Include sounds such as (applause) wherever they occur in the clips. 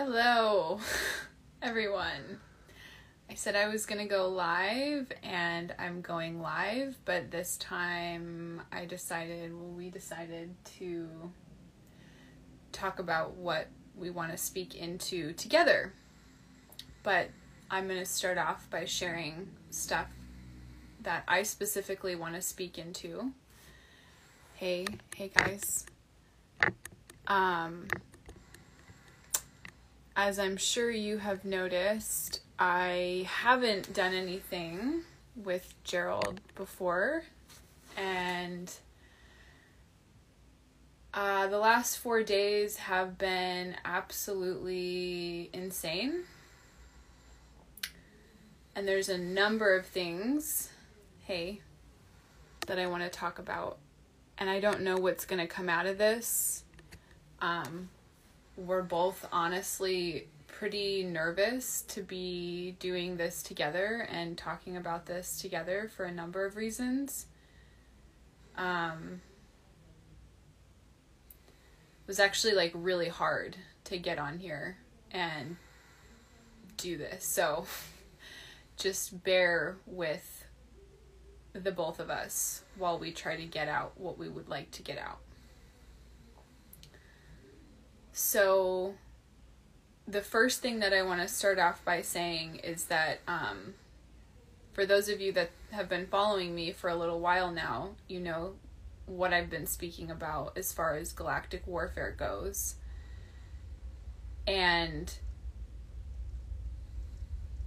Hello, (laughs) everyone. I said I was going to go live, and I'm going live, but this time I decided, well, we decided to talk about what we want to speak into together. But I'm going to start off by sharing stuff that I specifically want to speak into. Hey, hey guys. Um, as I'm sure you have noticed, I haven't done anything with Gerald before, and uh, the last four days have been absolutely insane. And there's a number of things, hey, that I want to talk about. And I don't know what's going to come out of this. Um, we're both honestly pretty nervous to be doing this together and talking about this together for a number of reasons. Um, it was actually like really hard to get on here and do this. So (laughs) just bear with the both of us while we try to get out what we would like to get out. So, the first thing that I want to start off by saying is that um, for those of you that have been following me for a little while now, you know what I've been speaking about as far as galactic warfare goes. And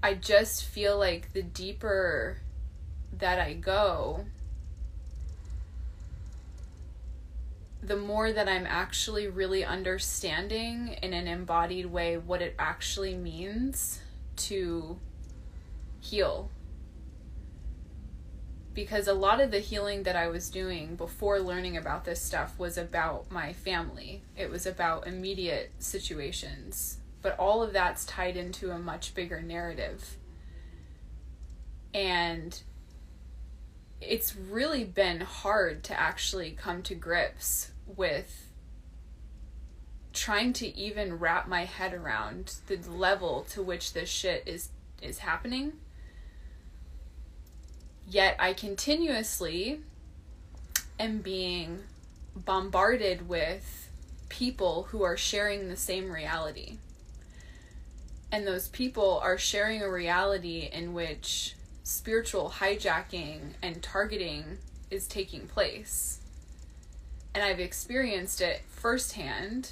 I just feel like the deeper that I go, the more that I'm actually really understanding in an embodied way what it actually means to heal. Because a lot of the healing that I was doing before learning about this stuff was about my family, it was about immediate situations. But all of that's tied into a much bigger narrative. And it's really been hard to actually come to grips with trying to even wrap my head around the level to which this shit is is happening yet i continuously am being bombarded with people who are sharing the same reality and those people are sharing a reality in which spiritual hijacking and targeting is taking place. And I've experienced it firsthand,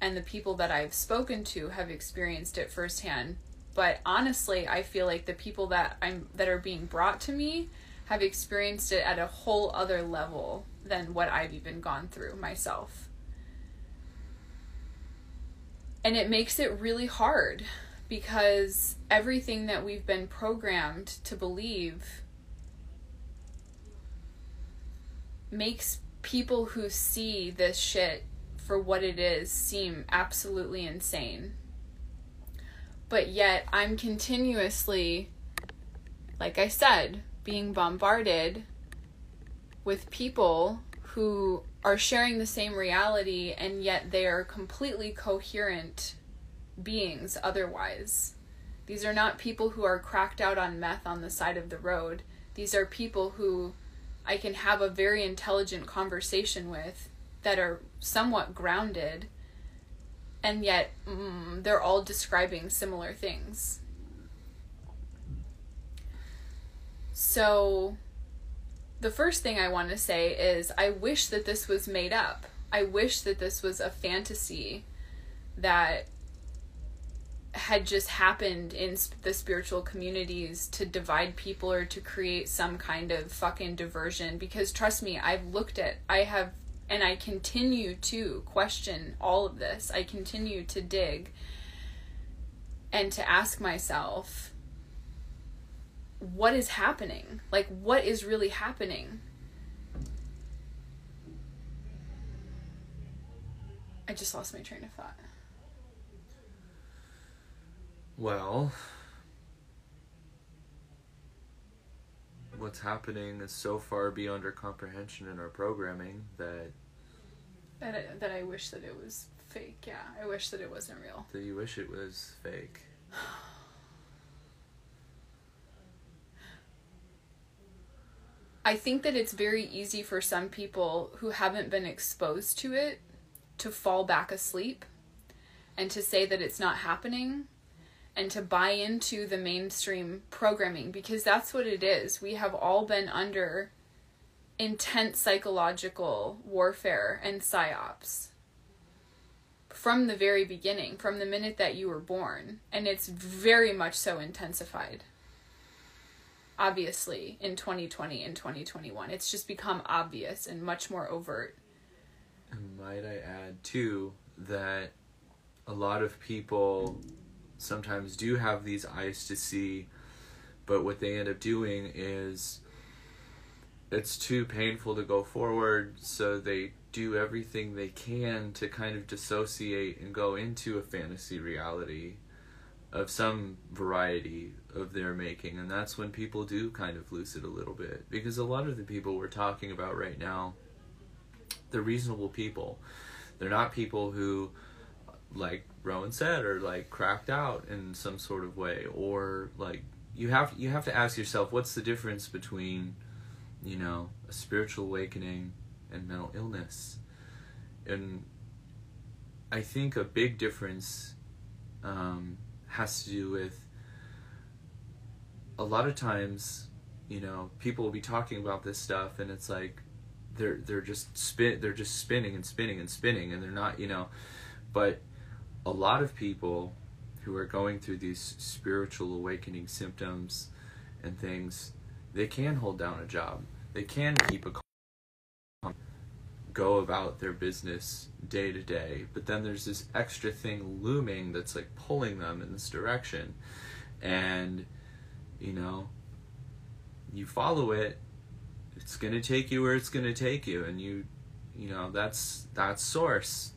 and the people that I've spoken to have experienced it firsthand. But honestly, I feel like the people that I'm that are being brought to me have experienced it at a whole other level than what I've even gone through myself. And it makes it really hard because everything that we've been programmed to believe makes people who see this shit for what it is seem absolutely insane. But yet, I'm continuously, like I said, being bombarded with people who are sharing the same reality and yet they are completely coherent beings otherwise. These are not people who are cracked out on meth on the side of the road. These are people who I can have a very intelligent conversation with that are somewhat grounded, and yet mm, they're all describing similar things. So, the first thing I want to say is I wish that this was made up. I wish that this was a fantasy that had just happened in the spiritual communities to divide people or to create some kind of fucking diversion because trust me I've looked at I have and I continue to question all of this. I continue to dig and to ask myself what is happening? Like what is really happening? I just lost my train of thought Well, what's happening is so far beyond our comprehension in our programming that That I, that I wish that it was fake. Yeah, I wish that it wasn't real. That you wish it was fake. I think that it's very easy for some people who haven't been exposed to it to fall back asleep and to say that it's not happening and to buy into the mainstream programming because that's what it is. We have all been under intense psychological warfare and psyops from the very beginning, from the minute that you were born. And it's very much so intensified obviously in 2020 and 2021. It's just become obvious and much more overt. And might I add too that a lot of people sometimes do have these eyes to see, but what they end up doing is it's too painful to go forward, so they do everything they can to kind of dissociate and go into a fantasy reality of some variety of their making and that's when people do kind of lose it a little bit because a lot of the people we're talking about right now they're reasonable people. They're not people who like rowan said are like cracked out in some sort of way or like you have you have to ask yourself what's the difference between you know a spiritual awakening and mental illness? And i think a big difference um, has to do with a lot of times, you know, people will be talking about this stuff and it's like they're they're just spin they're just spinning and spinning and spinning and they're not, you know, but a lot of people who are going through these spiritual awakening symptoms and things, they can hold down a job. They can keep a go about their business day to day, but then there's this extra thing looming that's like pulling them in this direction. And you know, you follow it, it's going to take you where it's going to take you and you you know, that's that source.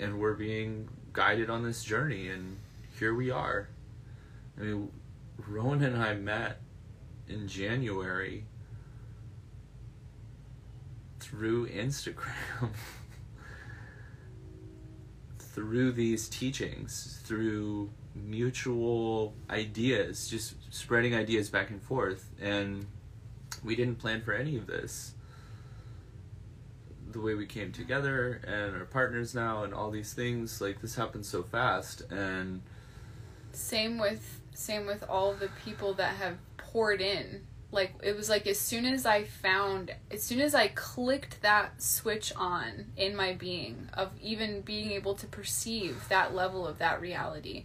And we're being guided on this journey and here we are. I mean, Rowan and I met in January through Instagram, (laughs) through these teachings, through mutual ideas, just spreading ideas back and forth. And we didn't plan for any of this. The way we came together and our partners now and all these things, like this happened so fast and same with same with all the people that have poured in. Like it was like as soon as i found as soon as i clicked that switch on in my being of even being able to perceive that level of that reality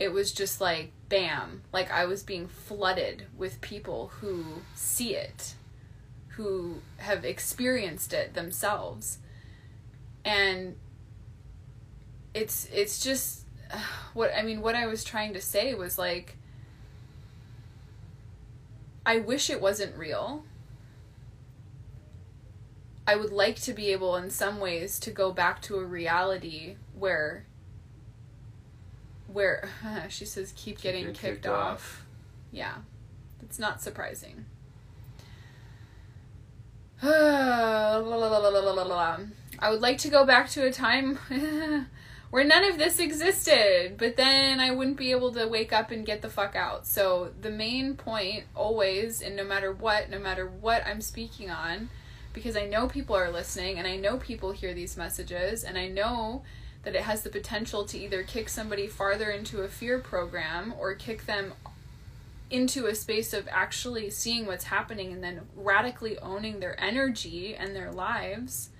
it was just like bam. Like i was being flooded with people who see it who have experienced it themselves and it's it's just (sighs) what i mean what i was trying to say was like I wish it wasn't real. I would like to be able, in some ways, to go back to a reality where, where (laughs) she says, keep, keep getting kicked, kicked off. off. Yeah, it's not surprising. (sighs) I would like to go back to a time (laughs) where none of this existed, but then I wouldn't be able to wake up and get the fuck out. So the main point always and no matter what, no matter what I'm speaking on, because I know people are listening and I know people hear these messages and I know that it has the potential to either kick somebody farther into a fear program or kick them into a space of actually seeing what's happening and then radically owning their energy and their lives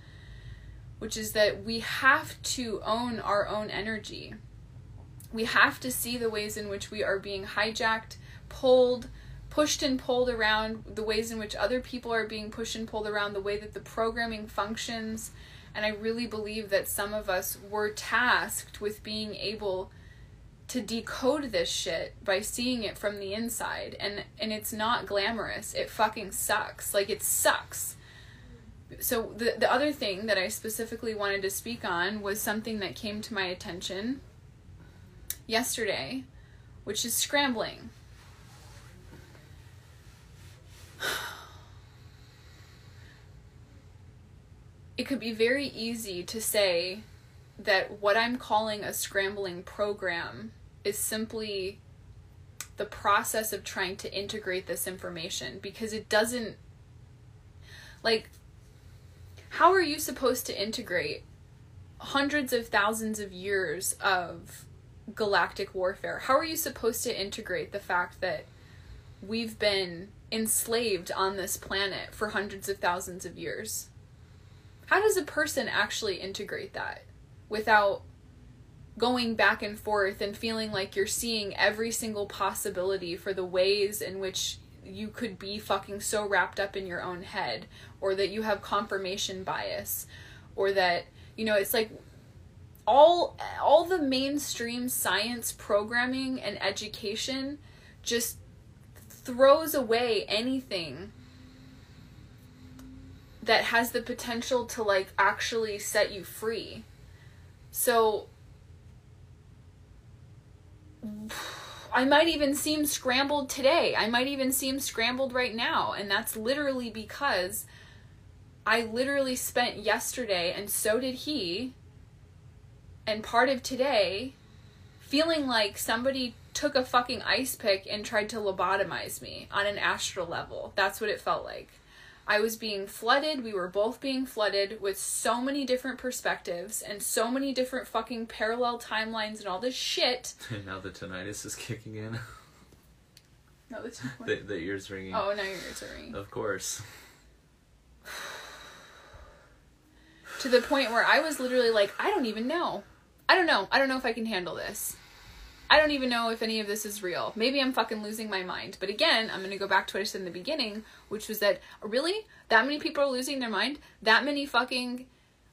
which is that we have to own our own energy. We have to see the ways in which we are being hijacked, pulled, pushed and pulled around, the ways in which other people are being pushed and pulled around, the way that the programming functions. And I really believe that some of us were tasked with being able to decode this shit by seeing it from the inside and and it's not glamorous. It fucking sucks. Like it sucks. So the the other thing that I specifically wanted to speak on was something that came to my attention yesterday, which is scrambling. (sighs) it could be very easy to say that what I'm calling a scrambling program is simply the process of trying to integrate this information because it doesn't like how are you supposed to integrate hundreds of thousands of years of galactic warfare? How are you supposed to integrate the fact that we've been enslaved on this planet for hundreds of thousands of years? How does a person actually integrate that without going back and forth and feeling like you're seeing every single possibility for the ways in which you could be fucking so wrapped up in your own head or that you have confirmation bias or that you know it's like all all the mainstream science programming and education just throws away anything that has the potential to like actually set you free. So I might even seem scrambled today. I might even seem scrambled right now. And that's literally because I literally spent yesterday, and so did he, and part of today, feeling like somebody took a fucking ice pick and tried to lobotomize me on an astral level. That's what it felt like. I was being flooded. We were both being flooded with so many different perspectives and so many different fucking parallel timelines and all this shit. (laughs) And now the tinnitus is kicking in. (laughs) No, the, (laughs) the, the ears ringing. Oh, now your ears are ringing. Of course. (sighs) to the point where I was literally like, I don't even know. I don't know. I don't know if I can handle this. I don't even know if any of this is real. Maybe I'm fucking losing my mind. But again, I'm going to go back to what I said in the beginning, which was that really that many people are losing their mind? That many fucking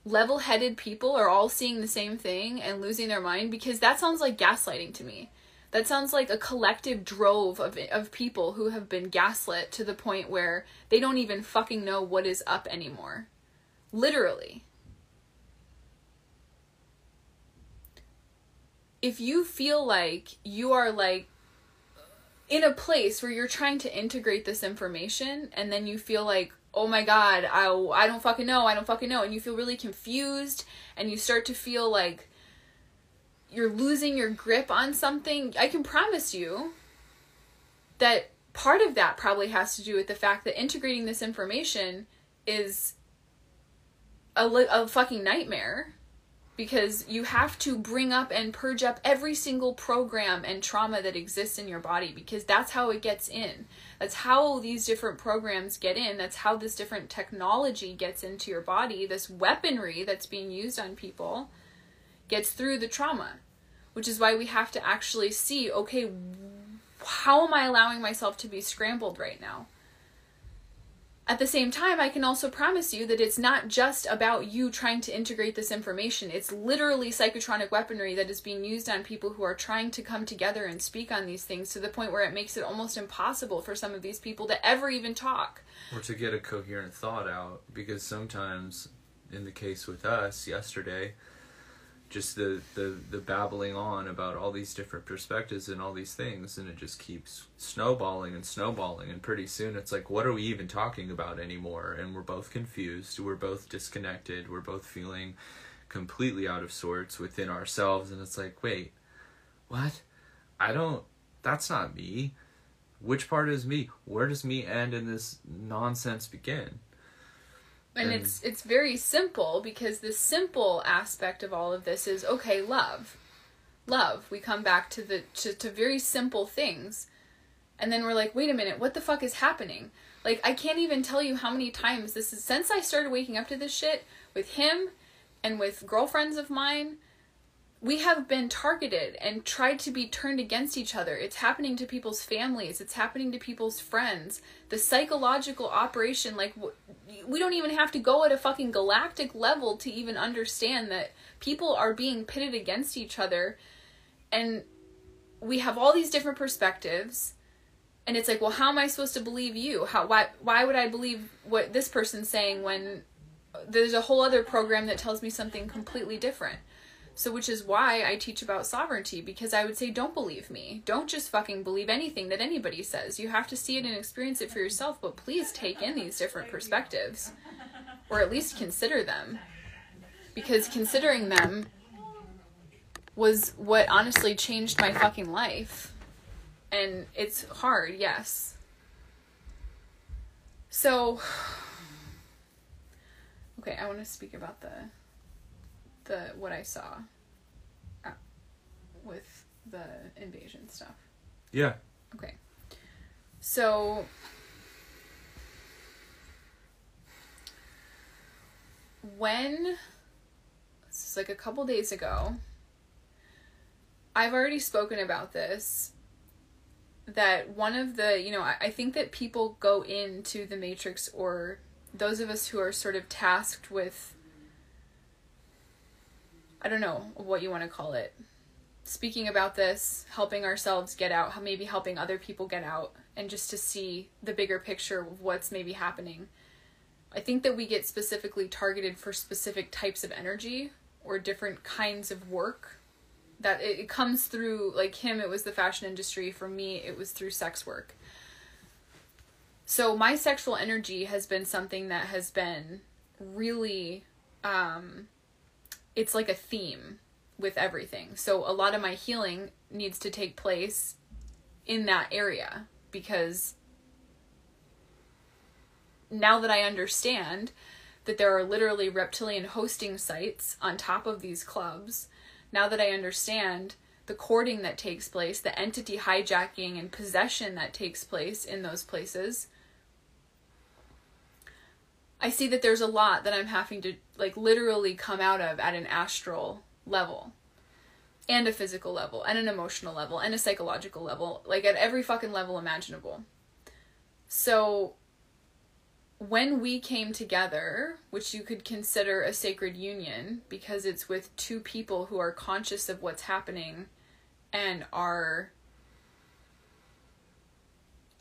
level-headed people are all seeing the same thing and losing their mind because that sounds like gaslighting to me. That sounds like a collective drove of of people who have been gaslit to the point where they don't even fucking know what is up anymore. Literally. If you feel like you are like in a place where you're trying to integrate this information and then you feel like oh my god I, I don't fucking know i don't fucking know and you feel really confused and you start to feel like you're losing your grip on something i can promise you that part of that probably has to do with the fact that integrating this information is a, a fucking nightmare because you have to bring up and purge up every single program and trauma that exists in your body because that's how it gets in. That's how these different programs get in. That's how this different technology gets into your body. This weaponry that's being used on people gets through the trauma, which is why we have to actually see okay, how am I allowing myself to be scrambled right now? At the same time, I can also promise you that it's not just about you trying to integrate this information. It's literally psychotronic weaponry that is being used on people who are trying to come together and speak on these things to the point where it makes it almost impossible for some of these people to ever even talk. Or to get a coherent thought out. Because sometimes, in the case with us yesterday, just the, the the babbling on about all these different perspectives and all these things and it just keeps snowballing and snowballing and pretty soon it's like what are we even talking about anymore? And we're both confused we're both disconnected we're both feeling completely out of sorts within ourselves and it's like wait what? I don't that's not me. Which part is me? Where does me end and this nonsense begin and, and it's it's very simple because the simple aspect of all of this is okay love. Love. We come back to the to, to very simple things. And then we're like wait a minute what the fuck is happening? Like i can't even tell you how many times this is since i started waking up to this shit with him and with girlfriends of mine we have been targeted and tried to be turned against each other. It's happening to people's families, it's happening to people's friends. The psychological operation, like, we don't even have to go at a fucking galactic level to even understand that people are being pitted against each other. And we have all these different perspectives. And it's like, well, how am I supposed to believe you? How why why would I believe what this person's saying when there's a whole other program that tells me something completely different? So, which is why I teach about sovereignty because I would say, don't believe me. Don't just fucking believe anything that anybody says. You have to see it and experience it for yourself, but please take in these different perspectives. or at least consider them. Because considering them was what honestly changed my fucking life. And it's hard, yes. So (sighs) Okay, I want to speak about the the what I saw uh, with the invasion stuff. Yeah. Okay. So when this is like a couple days ago, I've already spoken about this. That one of the, you know, I, I think that people go into the Matrix, or those of us who are sort of tasked with, I don't know what you want to call it, speaking about this, helping ourselves get out, maybe helping other people get out, and just to see the bigger picture of what's maybe happening. I think that we get specifically targeted for specific types of energy or different kinds of work. That it, comes through, like him, it was the fashion industry. For me, it was through sex work. So, my sexual energy has been something that has been really, um, it's like a theme with everything. So a lot of my healing needs to take place in that area because now that I understand that there are literally reptilian hosting sites on top of these clubs, now that I understand the courting that takes place, the entity hijacking and possession that takes place in those places, I see that there's a lot that I'm having to like literally come out of at an astral level and a physical level and an emotional level and a psychological level like at every fucking level imaginable so when we came together which you could consider a sacred union because it's with two people who are conscious of what's happening and are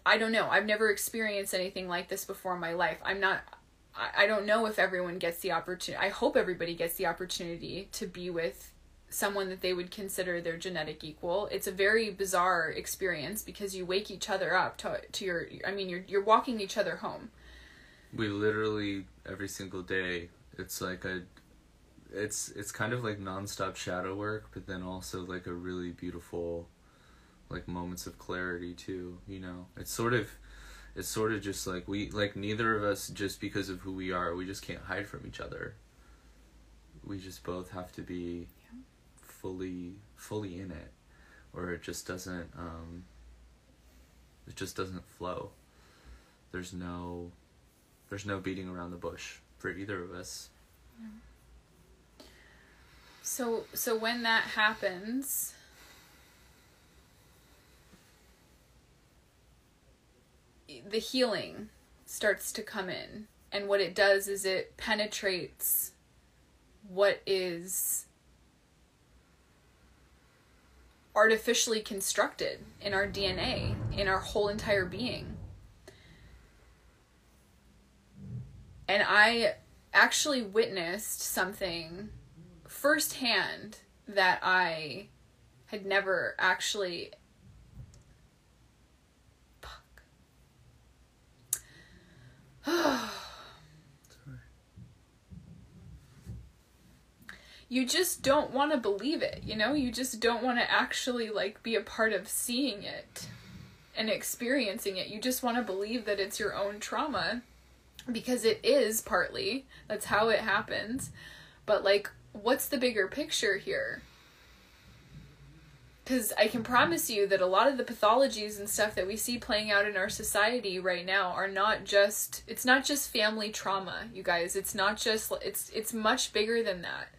I don't know. I've never experienced anything like this before in my life. I'm not I, I don't know if everyone gets the opportunity. I hope everybody gets the opportunity to be with someone that they would consider their genetic equal. It's a very bizarre experience because you wake each other up to, to your I mean you're you're walking each other home. We literally every single day it's like a it's it's kind of like nonstop shadow work, but then also like a really beautiful like moments of clarity too, you know. It's sort of it's sort of just like we like neither of us just because of who we are, we just can't hide from each other. We just both have to be yeah. fully fully in it or it just doesn't um it just doesn't flow. There's no there's no beating around the bush for either of us. Yeah. So so when that happens, the healing starts to come in and what it does is it penetrates what is artificially constructed in our DNA, in our whole entire being. And I actually witnessed something firsthand that I had never actually (sighs) you just don't want to believe it, you know? You just don't want to actually like be a part of seeing it and experiencing it. You just want to believe that it's your own trauma because it is partly. That's how it happens. But like what's the bigger picture here? Because I can promise you that a lot of the pathologies and stuff that we see playing out in our society right now are not just it's not just family trauma, you guys. It's not just it's it's much bigger than that.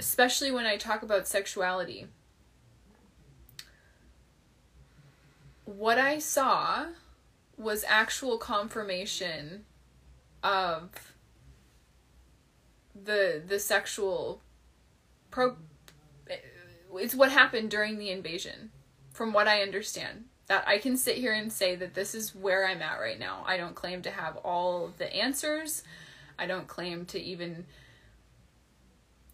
Especially when I talk about sexuality. What I saw was actual confirmation of the the sexual pro it's what happened during the invasion, from what I understand. That I can sit here and say that this is where I'm at right now. I don't claim to have all the answers. I don't claim to even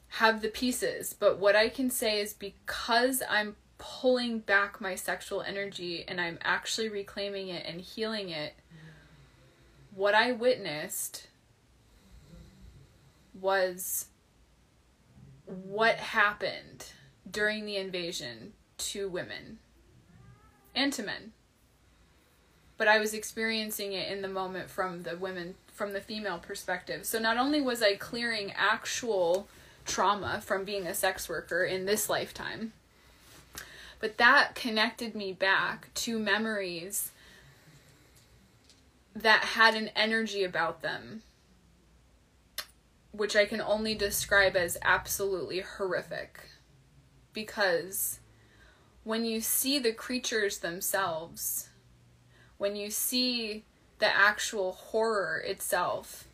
have the pieces. But what I can say is because I'm pulling back my sexual energy and I'm actually reclaiming it and healing it, what I witnessed was what happened during the invasion to women and to men. But I was experiencing it in the moment from the women from the female perspective. So not only was I clearing actual trauma from being a sex worker in this lifetime, but that connected me back to memories that had an energy about them which I can only describe as absolutely horrific. Because when you see the creatures themselves, when you see the actual horror itself,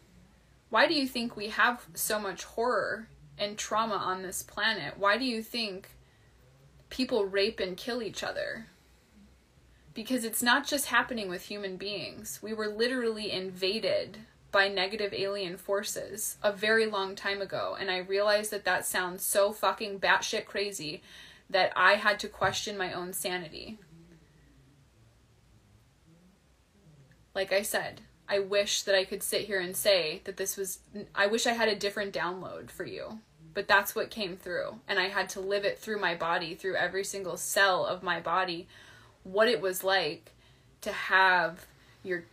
why do you think we have so much horror and trauma on this planet? Why do you think people rape and kill each other? Because it's not just happening with human beings. We were literally invaded by negative alien forces a very long time ago, and I realized that that sounds so fucking batshit crazy that I had to question my own sanity. Like I said, I wish that I could sit here and say that this was. I wish I had a different download for you. But that's what came through. And I had to live it through my body, through every single cell of my body, what it was like to have your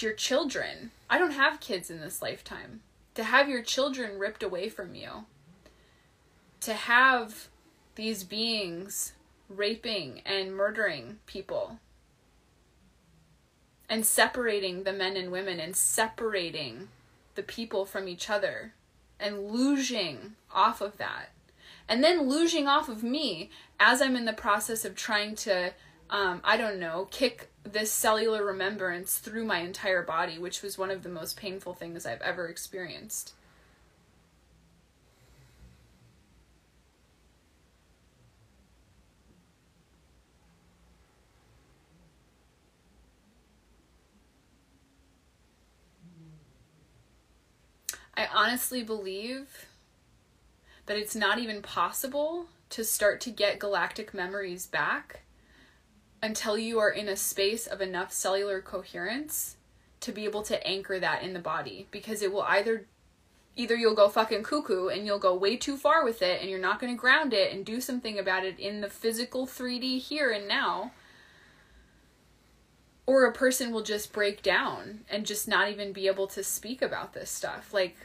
your children. I don't have kids in this lifetime. To have your children ripped away from you. To have these beings raping and murdering people. And separating the men and women and separating the people from each other and losing off of that. And then losing off of me as I'm in the process of trying to, um, I don't know, kick this cellular remembrance through my entire body, which was one of the most painful things I've ever experienced. I honestly believe that it's not even possible to start to get galactic memories back until you are in a space of enough cellular coherence to be able to anchor that in the body. Because it will either either you'll go fucking cuckoo and you'll go way too far with it and you're not going to ground it and do something about it in the physical 3D here and now or a person will just break down and just not even be able to speak about this stuff. Like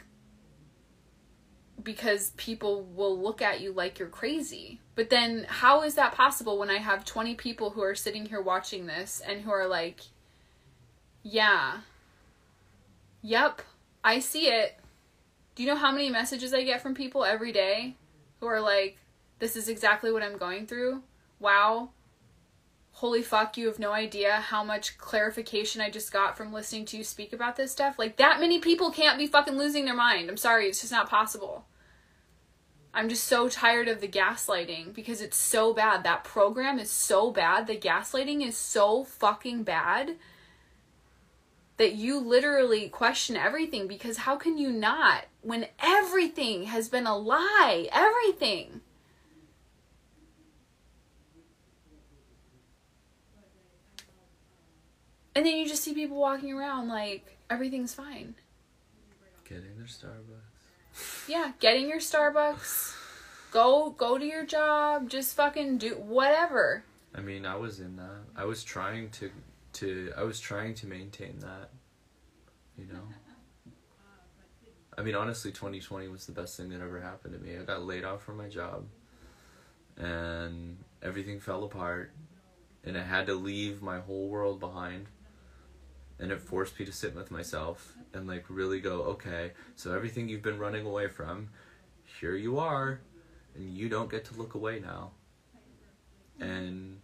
because people will look at you like you're crazy. But then how is that possible when I have 20 people who are sitting here watching this and who are like, yeah, yep, I see it. Do you know how many messages I get from people every day who are like, this is exactly what I'm going through? Wow. Holy fuck, you have no idea how much clarification I just got from listening to you speak about this stuff. Like, that many people can't be fucking losing their mind. I'm sorry, it's just not possible. I'm just so tired of the gaslighting because it's so bad. That program is so bad. The gaslighting is so fucking bad that you literally question everything because how can you not when everything has been a lie? Everything. And then you just see people walking around like everything's fine. Getting their Starbucks. Yeah, getting your Starbucks. Go go to your job, just fucking do whatever. I mean, I was in that. I was trying to to I was trying to maintain that. You know. I mean, honestly, 2020 was the best thing that ever happened to me. I got laid off from my job and everything fell apart and I had to leave my whole world behind and it forced me to sit with myself and like really go okay so everything you've been running away from here you are and you don't get to look away now and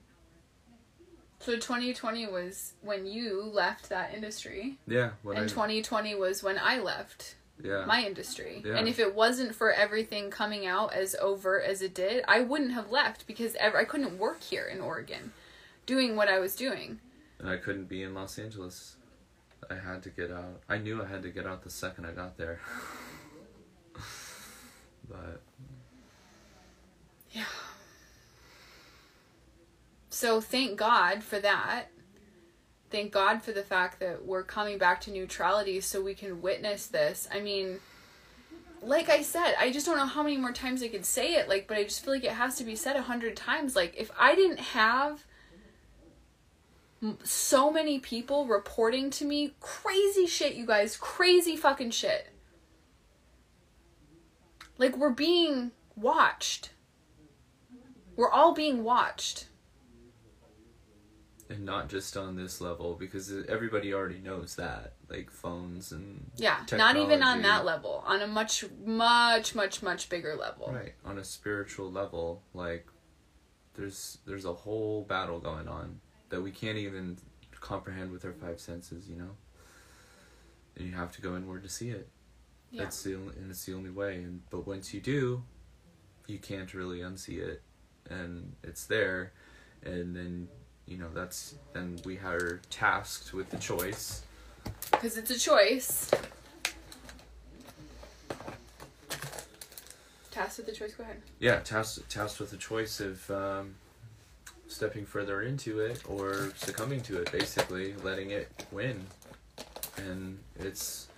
So 2020 was when you left that industry, yeah and I, 2020 was when I left yeah my industry. Yeah. And if it wasn't for everything coming out as overt as it did, I wouldn't have left because ever I couldn't work here in Oregon, doing what I was doing. and I couldn't be in Los Angeles I had to get out I knew I had to get out the second I got there (laughs) but yeah. So thank God for that. thank God for the fact that we're coming back to neutrality so we can witness this. I mean, like I said, I just don't know how many more times I could say it, like, but I just feel like it has to be said a hundred times. Like, if I didn't have so many people reporting to me crazy shit, you guys, crazy fucking shit. Like, we're being watched. We're all being watched. And not just on this level because everybody already knows that. Like phones and yeah not even on that level. On a much much much much bigger level. Right on a spiritual level like there's there's a whole battle going on that we can't even comprehend with our five senses you know? And you have to go inward to see it. Yeah. that's the only, and it's the only way. And but once you do you can't really unsee it. And it's there. And then you know that's then we are tasked with the choice. Because it's a choice. Tasked with the choice? Go ahead. Yeah tasked tasked with the choice of um, stepping further into it or succumbing to it basically letting it win and it's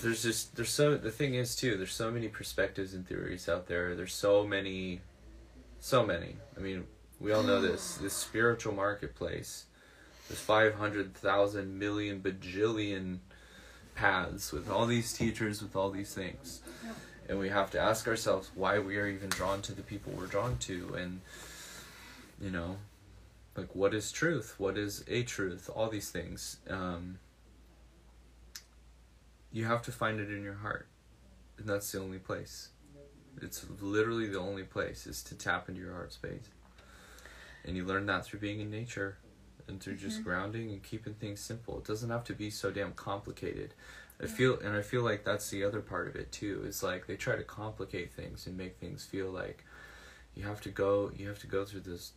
there's just there's so the thing is too there's so many perspectives and theories out there there's so many so many i mean we all know this. (sighs) This spiritual marketplace. There's 500,000 million bajillion paths with all these teachers, with all these things. And we have to ask ourselves why we are even drawn to the people we're drawn to. And, you know, like what is truth? What is a truth? All these things. Um, you have to find it in your heart. And that's the only place. It's literally the only place is to tap into your heart space and you learn that through being in nature and through mm-hmm. just grounding and keeping things simple it doesn't have to be so damn complicated i yeah. feel and i feel like that's the other part of it too is like they try to complicate things and make things feel like you have to go you have to go through this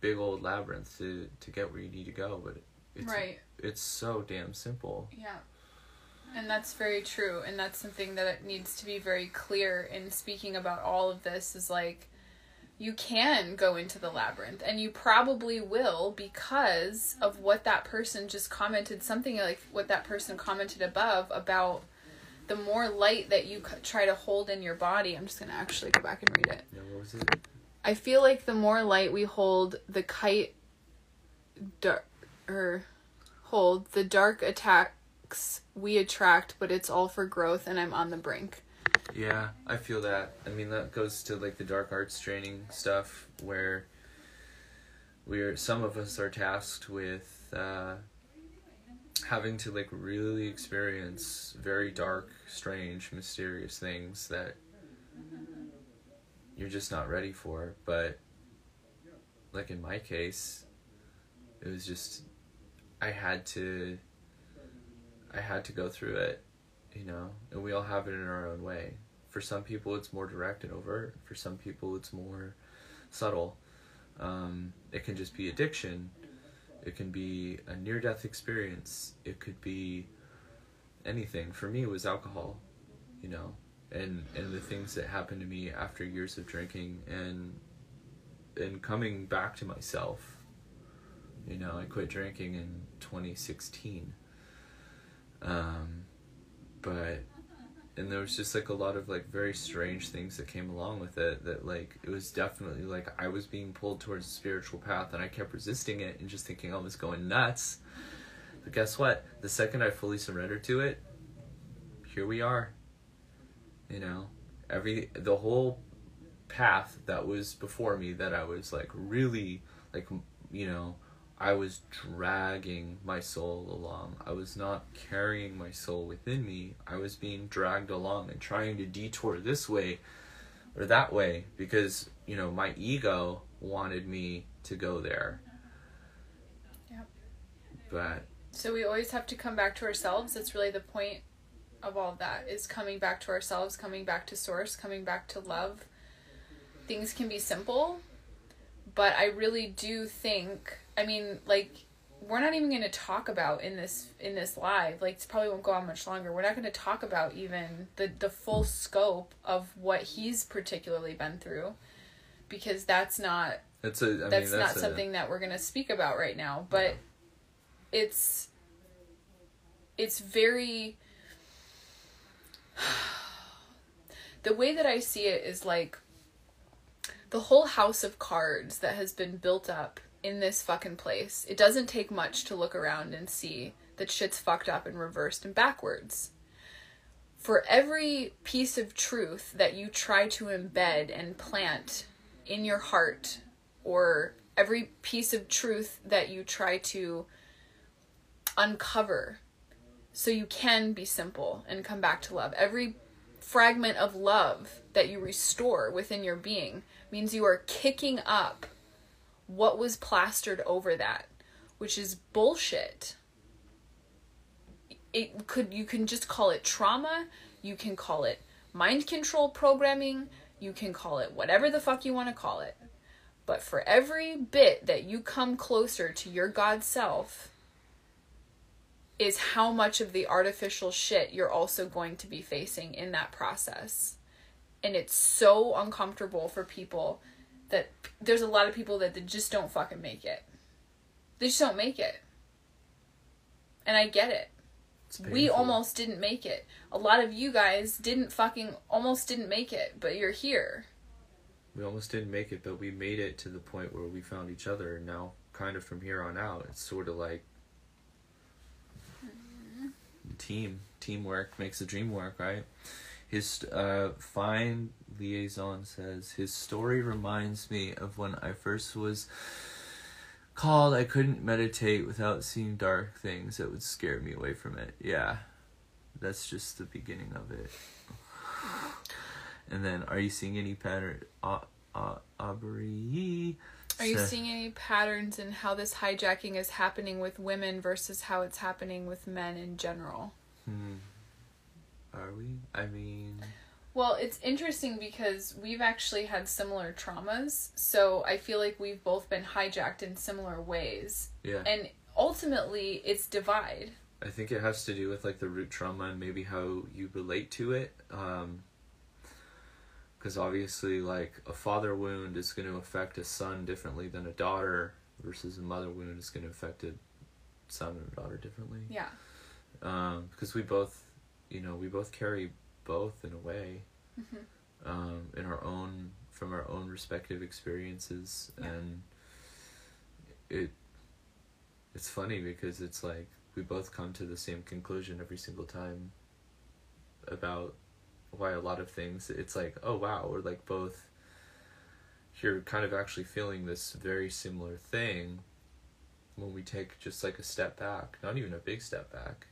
big old labyrinth to to get where you need to go but it's right. it's so damn simple. Yeah. And that's very true and that's something that needs to be very clear in speaking about all of this is like you can go into the labyrinth and you probably will because of what that person just commented something like what that person commented above about the more light that you try to hold in your body. I'm just going to actually go back and read it. Yeah, what was it i feel like the more light we hold the kite dark or hold the dark attacks we attract but it's all for growth and i'm on the brink yeah, I feel that. I mean, that goes to like the dark arts training stuff where we're some of us are tasked with uh, having to like really experience very dark, strange, mysterious things that you're just not ready for. But like in my case, it was just I had to I had to go through it you know, and we all have it in our own way. For some people, it's more direct and overt. For some people, it's more subtle. Um, it can just be addiction. It can be a near death experience. It could be anything. For me, it was alcohol, you know, and and the things that happened to me after years of drinking and and coming back to myself. You know, I quit drinking in 2016. Um, but and there was just like a lot of like very strange things that came along with it that like it was definitely like i was being pulled towards a spiritual path and i kept resisting it and just thinking i was going nuts but guess what the second i fully surrendered to it here we are you know every the whole path that was before me that i was like really like you know I was dragging my soul along. I was not carrying my soul within me. I was being dragged along and trying to detour this way or that way because, you know, my ego wanted me to go there. Yep. But so we always have to come back to ourselves. That's really the point of all of that is coming back to ourselves, coming back to source, coming back to love. Things can be simple, but I really do think I mean, like we're not even going to talk about in this in this live like it probably won't go on much longer we're not going to talk about even the the full scope of what he's particularly been through because that's not That's a. I mean, that's, that's not a- something that we're going to speak about right now but it's it's very (sighs) the way that i see it is like the whole house of cards that has been built up in this fucking place it doesn't take much to look around and see that shit's fucked up and reversed and backwards. For every piece of truth that you try to embed and plant in your heart or every piece of truth that you try to uncover so you can be simple and come back to love. Every fragment of love that you restore within your being means you are kicking up what was plastered over that, which is bullshit. It could you can just call it trauma, you can call it mind control programming, you can call it whatever the fuck you want to call it. But for every bit that you come closer to your God self, is how much of the artificial shit you're also going to be facing in that process. And it's so uncomfortable for people that there's a lot of people that just don't fucking make it. They just don't make it. And I get it. We almost didn't make it. A lot of you guys didn't fucking almost didn't make it, but you're here. We almost didn't make it, but we made it to the point where we found each other. And now, kind of from here on out, it's sort of like team teamwork makes the dream work, right? His uh, fine liaison says his story reminds me of when I first was called. I couldn't meditate without seeing dark things that would scare me away from it. Yeah, that's just the beginning of it. And then, are you seeing any pattern? Uh, uh, Aubrey. Are you seeing any patterns in how this hijacking is happening with women versus how it's happening with men in general? Hmm. Are we? I mean, Well, it's interesting because we've actually had similar traumas, so I feel like we've both been hijacked in similar ways. yeah. And ultimately, it's divide. I think it has to do with like the root trauma and maybe how you relate to it. Um, because obviously, like a father wound is going to affect a son differently than a daughter, versus a mother wound is going to affect a son and a daughter differently. Yeah. Um, because we both, you know, we both carry both in a way, Mhm. um, in our own from our own respective experiences, Yeah. and it, it's funny because it's like we both come to the same conclusion every single time about why a lot of things it's like oh wow we're like both you're kind of actually feeling this very similar thing when we take just like a step back not even a big step back.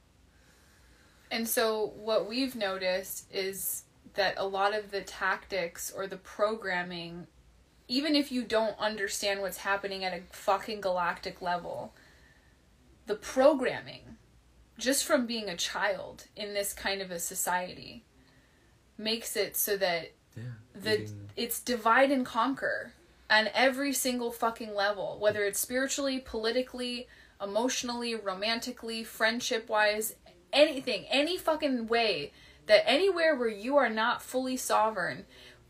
And so, what we've noticed is that a lot of the tactics or the programming, even if you don't understand what's happening at a fucking galactic level, the programming, just from being a child in this kind of a society, makes it so that yeah the eating- it's divide and conquer on every single fucking level whether it's spiritually politically emotionally romantically friendship wise anything any fucking way that anywhere where you are not fully sovereign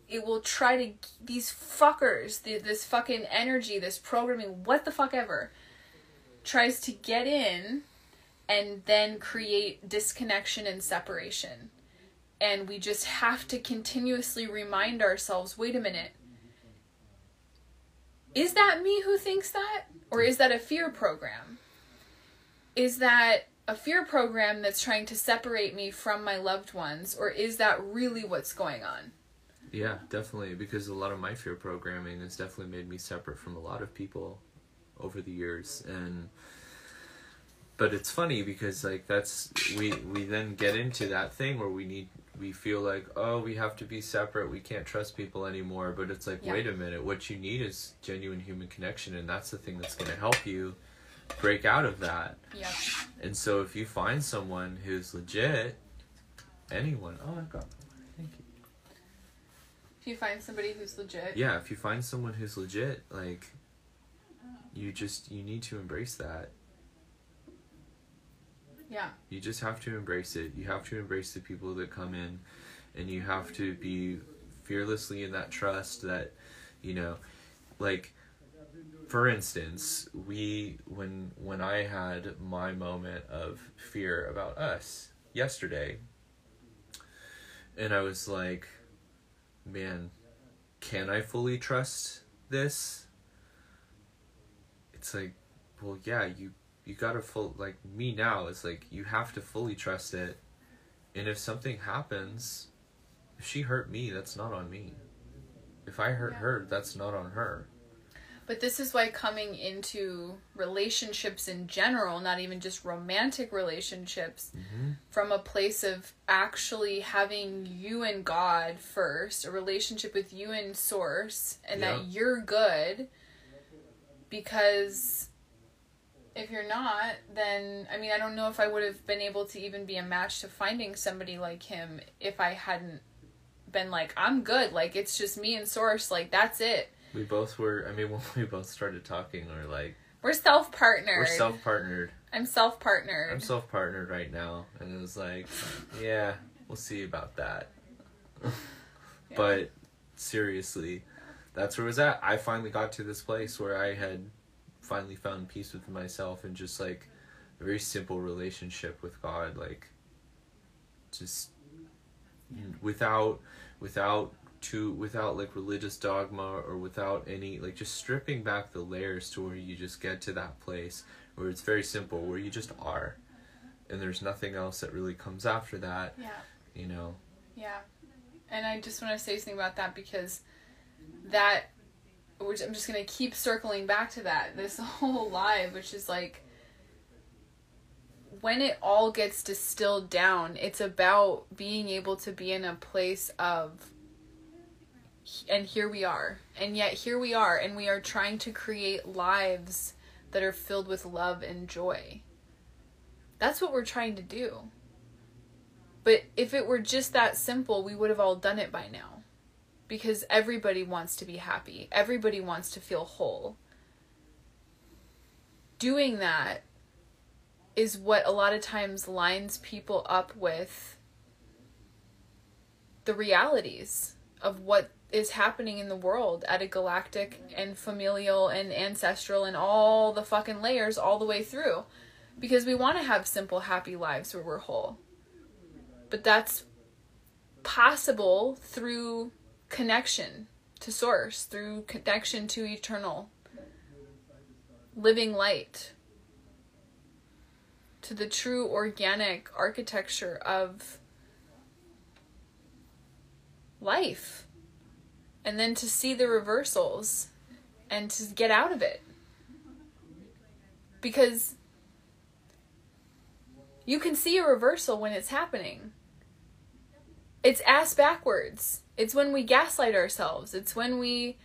it will try to these fuckers the, this fucking energy this programming what the fuck ever tries to get in and then create disconnection and separation and we just have to continuously remind ourselves wait a minute. Is that me who thinks that? Or is that a fear program? Is that a fear program that's trying to separate me from my loved ones? Or is that really what's going on? Yeah definitely because a lot of my fear programming has definitely made me separate from a lot of people over the years and but it's funny because like that's we we then get into that thing where we need we feel like oh we have to be separate we can't trust people anymore but it's like Yeah. wait a minute what you need is genuine human connection and that's the thing that's going to help you break out of that. Yep and so if you find someone who's legit anyone oh i got thank you. If you find somebody who's legit. Yeah if you find someone who's legit like you just you need to embrace that yeah. You just have to embrace it. You have to embrace the people that come in and you have to be fearlessly in that trust that you know like for instance we when when i had my moment of fear about us yesterday and i was like man can i fully trust this? It's like well yeah you you gotta full like me now it's like you have to fully trust it and if something happens if she hurt me that's not on me if i hurt Yeah. her that's not on her But this is why coming into relationships in general, not even just romantic relationships, mm-hmm. from a place of actually having you and God first, a relationship with you and Source, and Yeah. that you're good. Because if you're not, then I mean, I don't know if I would have been able to even be a match to finding somebody like him if I hadn't been like, I'm good. Like, it's just me and Source. Like, that's it. we both were i mean (laughs) when we both started talking we are like We're self partnered. we're self-partnered I'm self partnered. i'm self-partnered right now and it was like yeah we'll see about that (laughs) but seriously that's where it was at i finally got to this place where i had finally found peace with myself and just like a very simple relationship with god like just without without to without like religious dogma or without any like just stripping back the layers to where you just get to that place where it's very simple where you just are and there's nothing else that really comes after that yeah. you know Yeah. And I just want to say something about that because that, which I'm just to keep circling back to that, this (laughs) whole live, which is like, when it all gets distilled down, it's about being able to be in a place of, and here we are. And yet here we are, and we are trying to create lives that are filled with love and joy. That's what we're trying to do. But if it were just that simple, we would have all done it by now. Because everybody wants to be happy, everybody wants to feel whole. Doing that is what a lot of times lines people up with the realities of what is happening in the world at a galactic and familial and ancestral and all the fucking layers all the way through. Because we want to have simple, happy lives where we're whole but that's possible through connection to source through connection to eternal living light to the true organic architecture of life and then to see the reversals and to get out of it because you can see a reversal when it's happening. It's ass backwards. It's when we gaslight ourselves. It's when we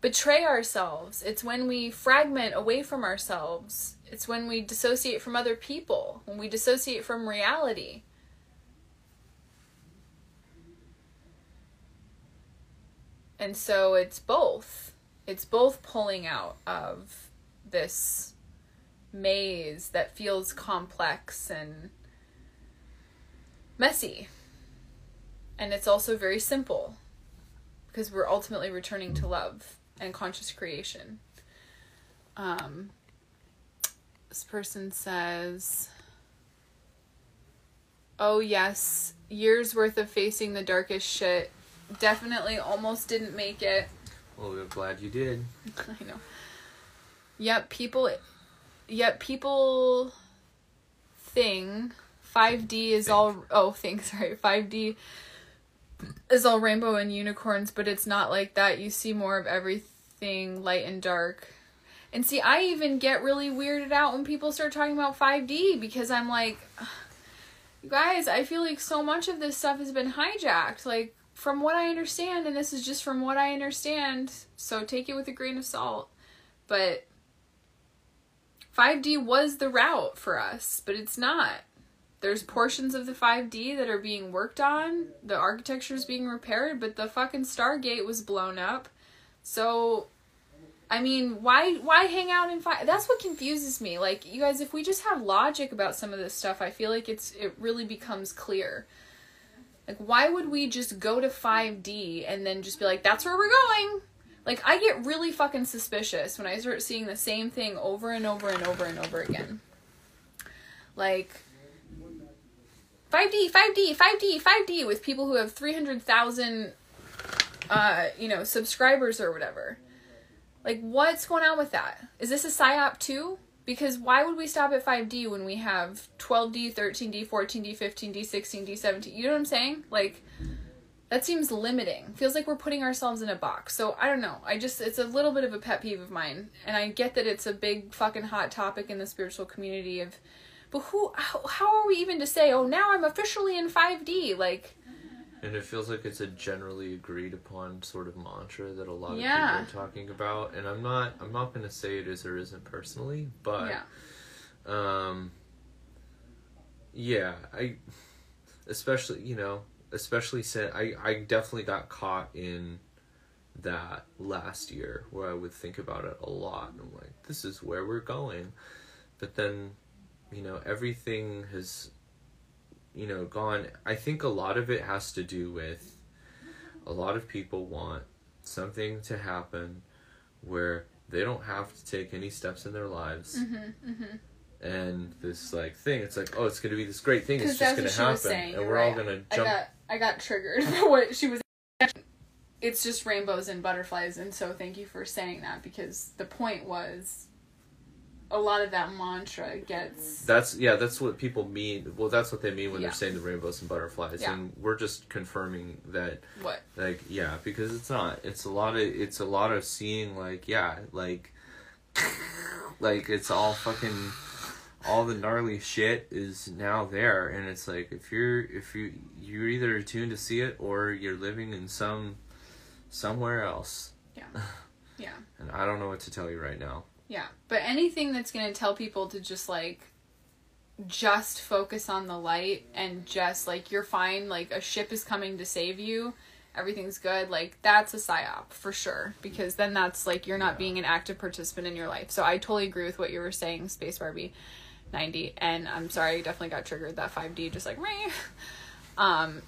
betray ourselves. It's when we fragment away from ourselves. It's when we dissociate from other people, when we dissociate from reality. And so it's both. It's both pulling out of this maze that feels complex and messy. And it's also very simple because we're ultimately returning to love and conscious creation. Um, this person says, Oh, yes, years worth of facing the darkest shit. Definitely almost didn't make it. well we're glad you did (laughs) I know. Yep, people Yep, people thing 5D is all oh thing (laughs) sorry 5D is all rainbow and unicorns but it's not like that. You see more of everything light and dark. And see I even get really weirded out when people start talking about 5D because I'm like you guys I feel like so much of this stuff has been hijacked like from what I understand and this is just from what I understand so take it with a grain of salt. But 5D was the route for us, but it's not. There's portions of the 5D that are being worked on. The architecture is being repaired, but the fucking Stargate was blown up. So I mean, why why hang out in 5 That's what confuses me. Like you guys if we just have logic about some of this stuff, I feel like it's it really becomes clear. Like why would we just go to 5D and then just be like that's where we're going? Like I get really fucking suspicious when I start seeing the same thing over and over and over and over again. Like 5D, 5D, 5D, 5D with people who have 300,000 uh, you know, subscribers or whatever. Like what's going on with that? Is this a psyop too? Because why would we stop at 5D when we have 12D, 13D, 14D, 15D, 16D, 17? You know what I'm saying? Like that seems limiting. Feels like we're putting ourselves in a box. So I don't know. I just it's a little bit of a pet peeve of mine, and I get that it's a big fucking hot topic in the spiritual community of, but who? How, how are we even to say? Oh, now I'm officially in 5D. Like. And it feels like it's a generally agreed upon sort of mantra that a lot of Yeah. people are talking about. And I'm not I'm not gonna say it is or isn't personally, but Yeah. um yeah i especially you know especially since i i definitely got caught in that last year where i would think about it a lot and i'm like this is where we're going but then you know everything has you know gone i think a lot of it has to do with a lot of people want something to happen where they don't have to take any steps in their lives Mm-hmm, mm-hmm. and this like thing it's like oh it's gonna be this great thing it's just gonna what she was happen saying. and we're all right. gonna I jump got I got triggered (laughs) by what she was. It's just rainbows and butterflies, and so thank you for saying that because the point was, a lot of that mantra gets. that's yeah that's what people mean well that's what they mean when Yeah. they're saying the rainbows and butterflies Yeah. and we're just confirming that What? like yeah because it's not it's a lot of it's a lot of seeing like yeah like (laughs) like it's all fucking all the gnarly shit is now there and it's like if you're if you you're either attuned to see it or you're living in some somewhere else Yeah. (laughs) Yeah. and i don't know what to tell you right now Yeah, but anything that's going to tell people to just like just focus on the light and just like you're fine, like a ship is coming to save you, everything's good, like that's a psyop for sure because then that's like you're not Yeah. being an active participant in your life. So I totally agree with what you were saying, Space Barbie 90, and I'm sorry, I definitely got triggered that 5D just like me. (laughs) Um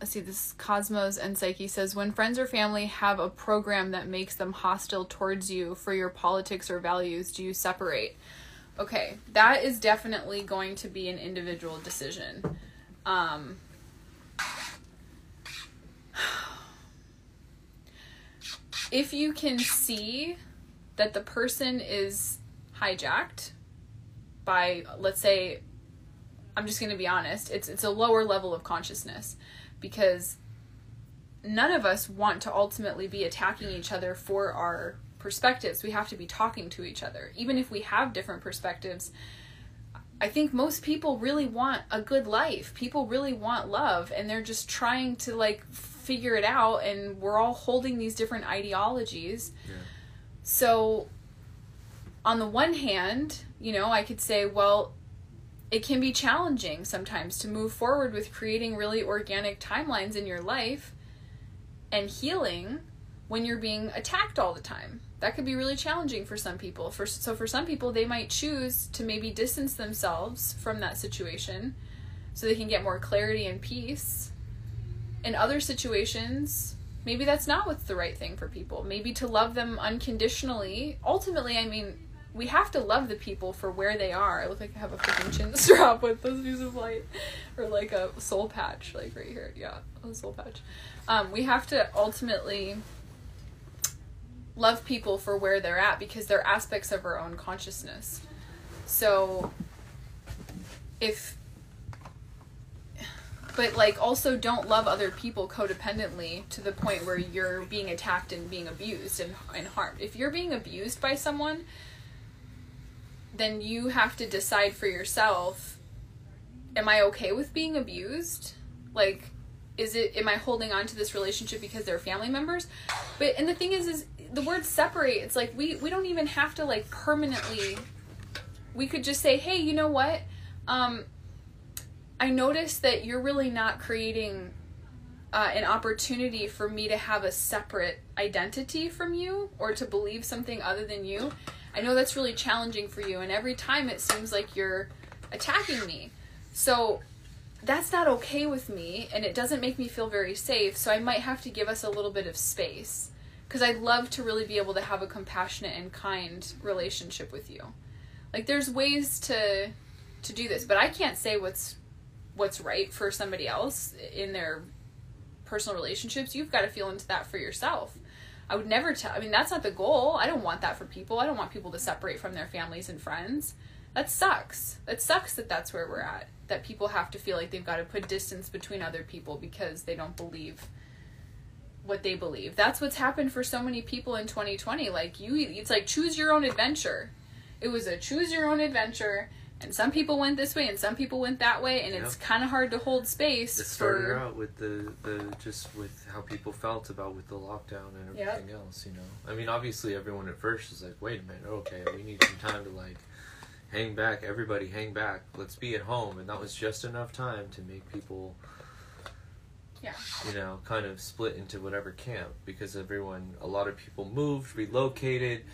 let's see this cosmos and psyche says when friends or family have a program that makes them hostile towards you for your politics or values do you separate? Okay that is definitely going to be an individual decision. Um if you can see that the person is hijacked by let's say I'm just going to be honest it's it's a lower level of consciousness because none of us want to ultimately be attacking each other for our perspectives. We have to be talking to each other. Even if we have different perspectives, I think most people really want a good life. People really want love and they're just trying to like figure it out and we're all holding these different ideologies. Yeah. So on the one hand, you know, I could say, well, it can be challenging sometimes to move forward with creating really organic timelines in your life and healing when you're being attacked all the time. That could be really challenging for some people. For so for some people they might choose to maybe distance themselves from that situation so they can get more clarity and peace. In other situations, maybe that's not what's the right thing for people. Maybe to love them unconditionally. Ultimately, I mean, we have to love the people for where they are. I look like I have a freaking chin strap with those views of light, or like a soul patch, like right here. Yeah, a soul patch. Um, we have to ultimately love people for where they're at because they're aspects of our own consciousness. So, if but like also don't love other people codependently to the point where you're being attacked and being abused and, and harmed. If you're being abused by someone, then you have to decide for yourself am I okay with being abused? Like is it am I holding on to this relationship because they're family members? But and the thing is is the word separate, it's like we we don't even have to like permanently we could just say, "Hey, you know what? Um I noticed that you're really not creating uh, an opportunity for me to have a separate identity from you or to believe something other than you. I know that's really challenging for you, and every time it seems like you're attacking me. So that's not okay with me, and it doesn't make me feel very safe. So I might have to give us a little bit of space because I'd love to really be able to have a compassionate and kind relationship with you. Like there's ways to to do this, but I can't say what's what's right for somebody else in their personal relationships. You've got to feel into that for yourself. I would never tell I mean that's not the goal. I don't want that for people. I don't want people to separate from their families and friends. That sucks. It sucks that that's where we're at. That people have to feel like they've got to put distance between other people because they don't believe what they believe. That's what's happened for so many people in 2020. Like you it's like choose your own adventure. It was a choose your own adventure and some people went this way and some people went that way and it's kind of hard to hold space It started for out with the, the just with how people felt about with the lockdown and Yep. everything else, you know. I mean, obviously, everyone at first is like, "Wait a minute, okay, we need some time to like hang back. Everybody, hang back. Let's be at home." And that was just enough time to make people, Yeah. you know, kind of split into whatever camp because everyone, a lot of people moved, relocated,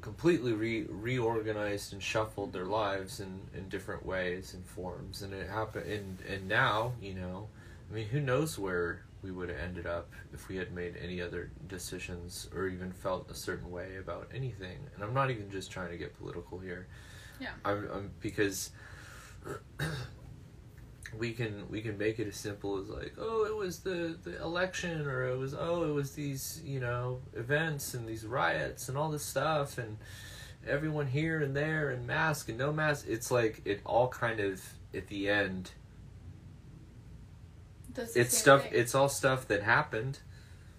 completely re- reorganized and shuffled their lives in, in different ways and forms. And it happened and and now you know i mean who knows where we would have ended up if we had made any other decisions or even felt a certain way about anything. And i'm not even just trying to get political here. Yeah. i'm, I'm because we can we can make it as simple as like oh it was the the election or it was oh it was these you know events and these riots and all this stuff and everyone here and there and mask and no mask it's like it all kind of at the end the it's stuff thing. it's all stuff that happened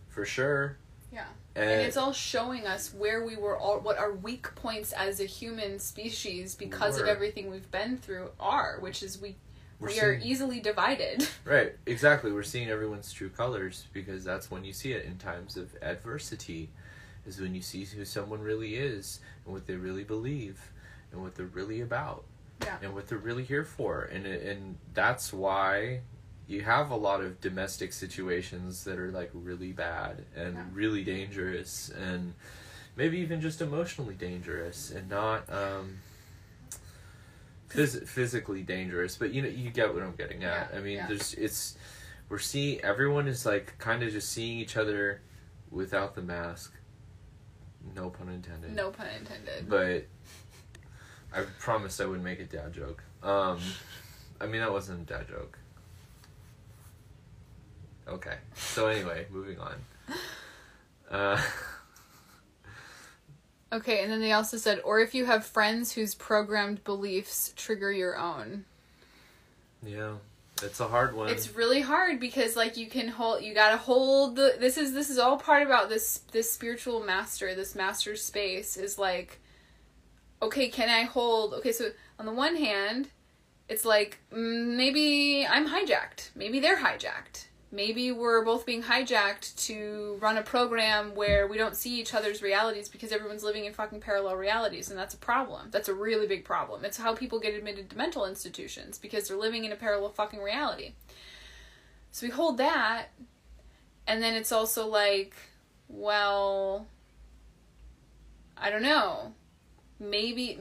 for sure Yeah. and, and it's all showing us where we were all what our weak points as a human species because of everything we've been through are which is we We're we are seeing- easily divided (laughs) Right, exactly. We're seeing everyone's true colors because that's when you see it in times of adversity, is when you see who someone really is and what they really believe and what they're really about Yeah. and what they're really here for. And and that's why you have a lot of domestic situations that are like really bad and Yeah. really dangerous and maybe even just emotionally dangerous and not um phys- physically dangerous but you know you get what i'm getting at. Yeah, i mean yeah. there's it's we're seeing everyone is like kind of just seeing each other without the mask. No pun intended. No pun intended. But i promised i wouldn't make a dad joke. Um i mean that wasn't a dad joke. Okay. So anyway moving on. Uh (laughs) okay and then they also said or if you have friends whose programmed beliefs trigger your own. Yeah it's a hard one. It's really hard because like you can hold you gotta hold the this is this is all part about this this spiritual master this master space is like okay can i hold okay so on the one hand it's like mm, maybe i'm hijacked. Maybe they're hijacked maybe we're both being hijacked to run a program where we don't see each other's realities because everyone's living in fucking parallel realities and that's a problem. That's a really big problem. It's how people get admitted to mental institutions because they're living in a parallel fucking reality. So we hold that and then it's also like well i don't know. Maybe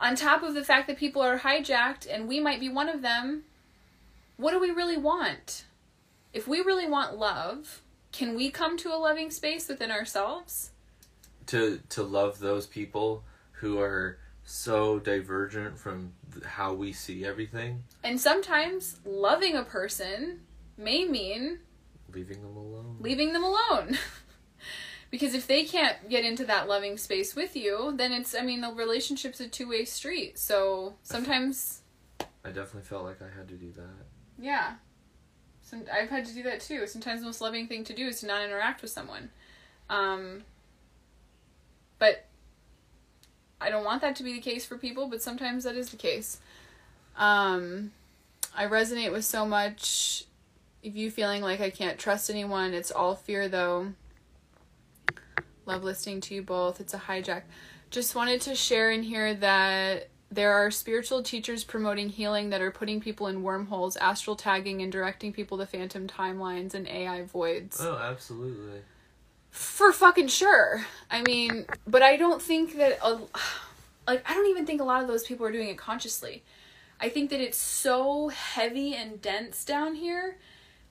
on top of the fact that people are hijacked and we might be one of them what do we really want? If we really want love, can we come to a loving space within ourselves? to to love those people who are so divergent from how we see everything And sometimes loving a person may mean leaving them alone leaving them alone. (laughs) because if they can't get into that loving space with you, then it's, I mean, the relationship's a two way street. So sometimes, i definitely felt like i had to do that yeah. Some, I've had to do that too. Sometimes the most loving thing to do is to not interact with someone. Um, but I don't want that to be the case for people, but sometimes that is the case. Um, I resonate with so much of you feeling like I can't trust anyone. It's all fear, though. Love listening to you both. It's a hijack. Just wanted to share in here that there are spiritual teachers promoting healing that are putting people in wormholes, astral tagging, and directing people to phantom timelines and AI voids oh absolutely for fucking sure. I mean, but I don't think that a, like I don't even think a lot of those people are doing it consciously. I think that it's so heavy and dense down here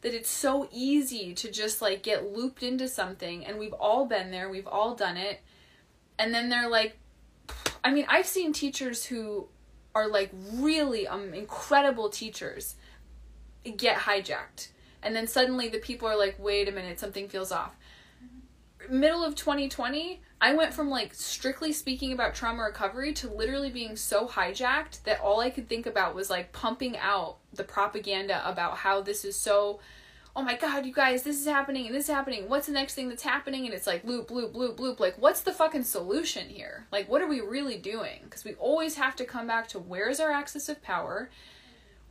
that it's so easy to just like get looped into something and we've all been there, we've all done it. And then they're like I mean, I've seen teachers who are like really um incredible teachers get hijacked. And then suddenly the people are like, "Wait a minute, something feels off." Middle of 2020, I went from like strictly speaking about trauma recovery to literally being so hijacked that all I could think about was like pumping out the propaganda about how this is so oh my god, you guys, this is happening and this is happening. What's the next thing that's happening? And it's like loop, loop, loop, loop. Like, what's the fucking solution here? Like, what are we really doing? Because we always have to come back to where's our axis of power?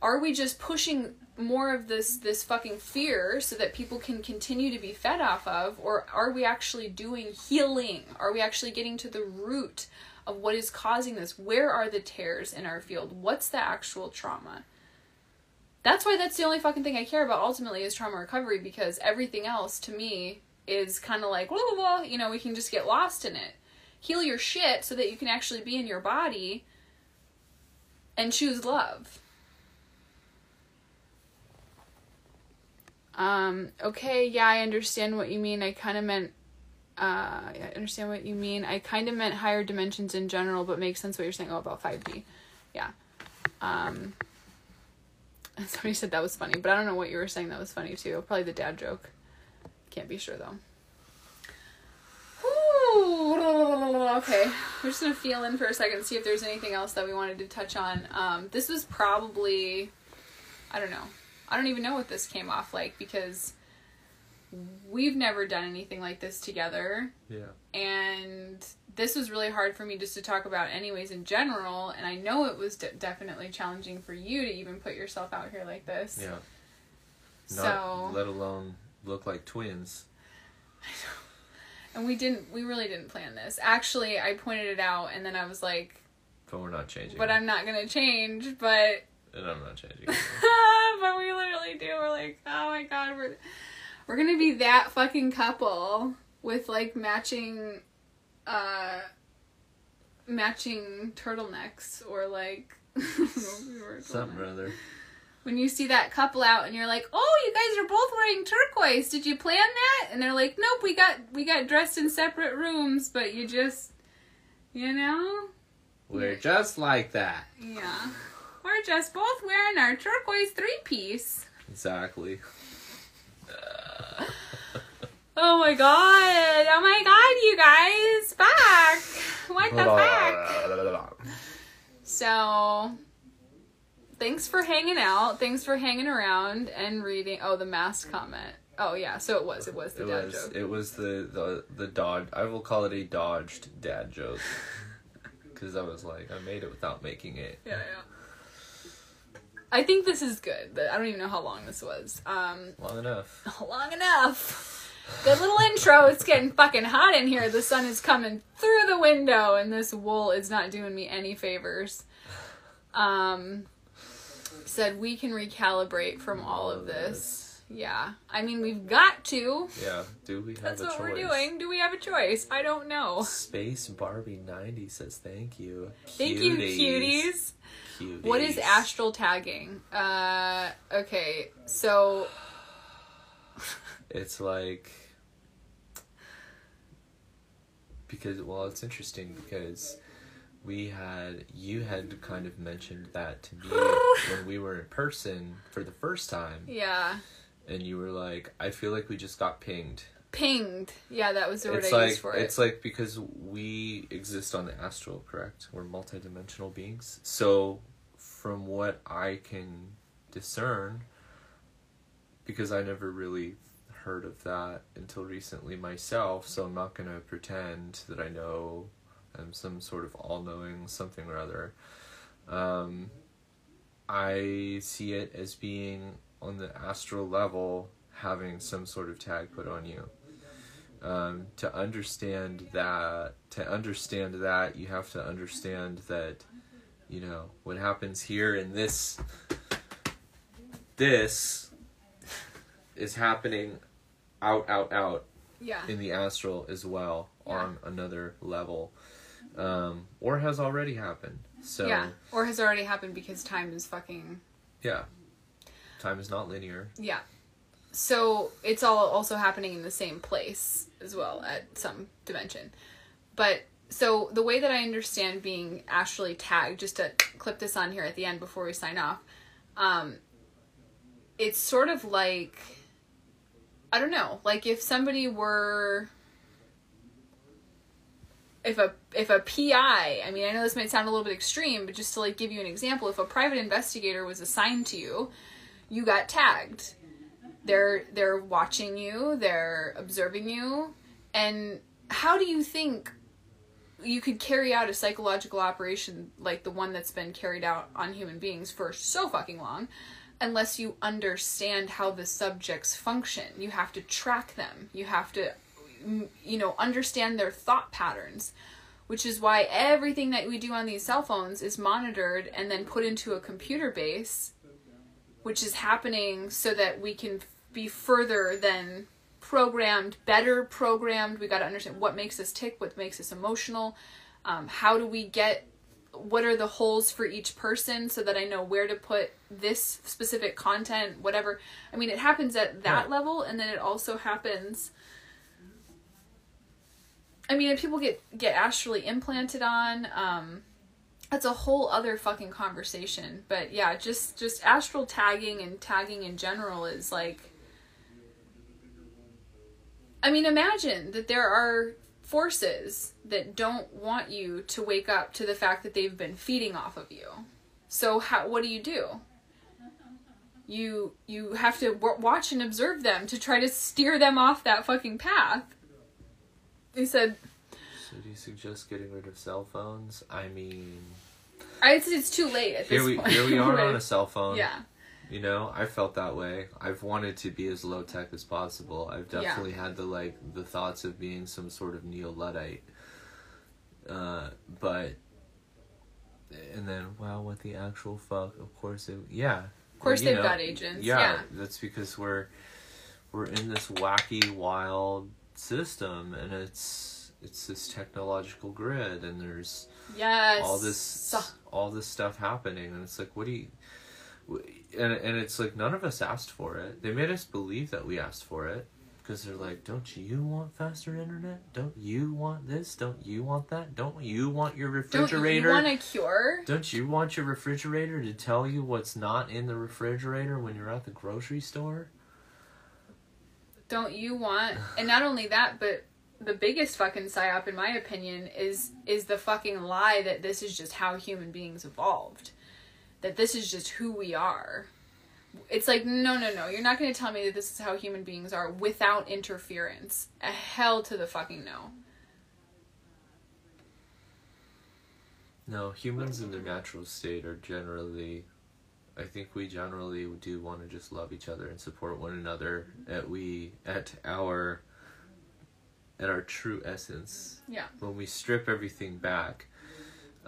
Are we just pushing more of this this fucking fear so that people can continue to be fed off of, or are we actually doing healing? Are we actually getting to the root of what is causing this? Where are the tears in our field? What's the actual trauma? That's why that's the only fucking thing I care about ultimately is trauma recovery because everything else to me is kind of like, blah, blah, blah, you know, we can just get lost in it. Heal your shit so that you can actually be in your body and choose love. Um, okay, yeah, I understand what you mean. I kind of meant, uh, I understand what you mean. I kind of meant higher dimensions in general, but makes sense what you're saying oh, about 5D. Yeah. Um, (laughs) somebody said that was funny, but I don't know what you were saying that was funny too. Probably the dad joke. Can't be sure though. okay, we're just gonna feel in for a second, see if there's anything else that we wanted to touch on. Um, this was probably, I don't know, I don't even know what this came off like because we've never done anything like this together. Yeah. And this was really hard for me just to talk about, anyways, in general. And I know it was de- definitely challenging for you to even put yourself out here like this. Yeah. So, Not, let alone look like twins. I know. And we didn't, we really didn't plan this. Actually, I pointed it out, and then I was like, But we're not changing. but I'm not gonna change, but And I'm not changing. (laughs) but we literally do. We're like, oh my god, we're we're gonna be that fucking couple with like matching, uh, matching turtlenecks or like (laughs) Something or other. When you see that couple out and you're like, oh, you guys are both wearing turquoise. Did you plan that? And they're like, nope, we got we got dressed in separate rooms, but you just, you know, We're just like that. yeah. We're just both wearing our turquoise three piece. Exactly. Oh my god! Oh my god, you guys! Fuck! What the fuck? So, thanks for hanging out. Thanks for hanging around and reading. Oh, the mask comment. Oh yeah, so it was. It was the It dad was joke. it was the the the dodge. I will call it a dodged dad joke. (laughs) Because I was like, I made it without making it. Yeah, yeah. I think this is good. I don't even know how long this was. Um, Long enough. (laughs) long enough. Good little intro. It's getting fucking hot in here. The sun is coming through the window, and this wool is not doing me any favors. Um, said we can recalibrate from all of this. Yeah, I mean we've got to. Yeah. Do we have a choice? That's what choice? we're doing. Do we have a choice? I don't know. Space Barbie ninety says thank you. Thank you, cuties. Cuties. What is astral tagging? Uh, okay, so It's like because well, it's interesting because we had you had kind of mentioned that to me (laughs) when we were in person for the first time, yeah, and you were like, "I feel like we just got pinged." pinged. Yeah, that was the word It's I like used for it. it's like because we exist on the astral, correct? We're multidimensional beings. So, from what I can discern, because I never really heard of that until recently myself, so I'm not gonna pretend that I know I'm some sort of all-knowing something or other. Um, I see it as being on the astral level, having some sort of tag put on you um, to understand that to understand that you have to understand that you know what happens here in this this is happening out out out yeah, in the astral as well Yeah. on another level um, or has already happened so yeah, or has already happened because time is fucking yeah time is not linear yeah. so it's all also happening in the same place as well at some dimension. But so the way that I understand being astrally tagged, just to clip this on here at the end before we sign off, um, it's sort of like I don't know, like if somebody were if a if a PI, I mean I know this might sound a little bit extreme, but just to like give you an example, if a private investigator was assigned to you, you got tagged. They're they're watching you, they're observing you, and how do you think you could carry out a psychological operation like the one that's been carried out on human beings for so fucking long unless you understand how the subjects function. You have to track them. You have to you know understand their thought patterns which is why everything that we do on these cell phones is monitored and then put into a computer base which is happening so that we can be further than programmed better programmed we got to understand what makes us tick what makes us emotional um, how do we get what are the holes for each person so that i know where to put this specific content whatever i mean it happens at that Yeah. level and then it also happens I mean, if people get get astrally implanted on, um, that's a whole other fucking conversation. But yeah, just just astral tagging and tagging in general is like. I mean, imagine that there are forces that don't want you to wake up to the fact that they've been feeding off of you. So how what do you do? You you have to w- watch and observe them to try to steer them off that fucking path. He said, So do you suggest getting rid of cell phones? I mean, I, it's, it's too late at here this we point. here we are Right. on a (laughs) cell phone. Yeah. You know, I felt that way. I've wanted to be as low tech as possible. I've Yeah. definitely had the like the thoughts of being some sort of neo luddite. Uh, but and then wow, what the actual fuck? Of course, it yeah. Of course, they've know, got agents. Yeah, Yeah. that's because we're we're in this wacky, wild system, and it's it's this technological grid, and there's Yes. all this all this stuff happening and it's like what do you and, and it's like none of us asked for it they made us believe that we asked for it because they're like don't you want faster internet don't you want this don't you want that don't you want your refrigerator? Don't you want a cure? don't you want your refrigerator to tell you what's not in the refrigerator when you're at the grocery store Don't you want? And not only that, but the biggest fucking psyop, in my opinion, is is the fucking lie that this is just how human beings evolved. That this is just who we are. It's like no, no, no. You're not going to tell me that this is how human beings are without interference. A hell to the fucking no. No, humans in their natural state are generally. I think we generally do want to just love each other and support one another at we at our at our true essence. Yeah. When we strip everything back,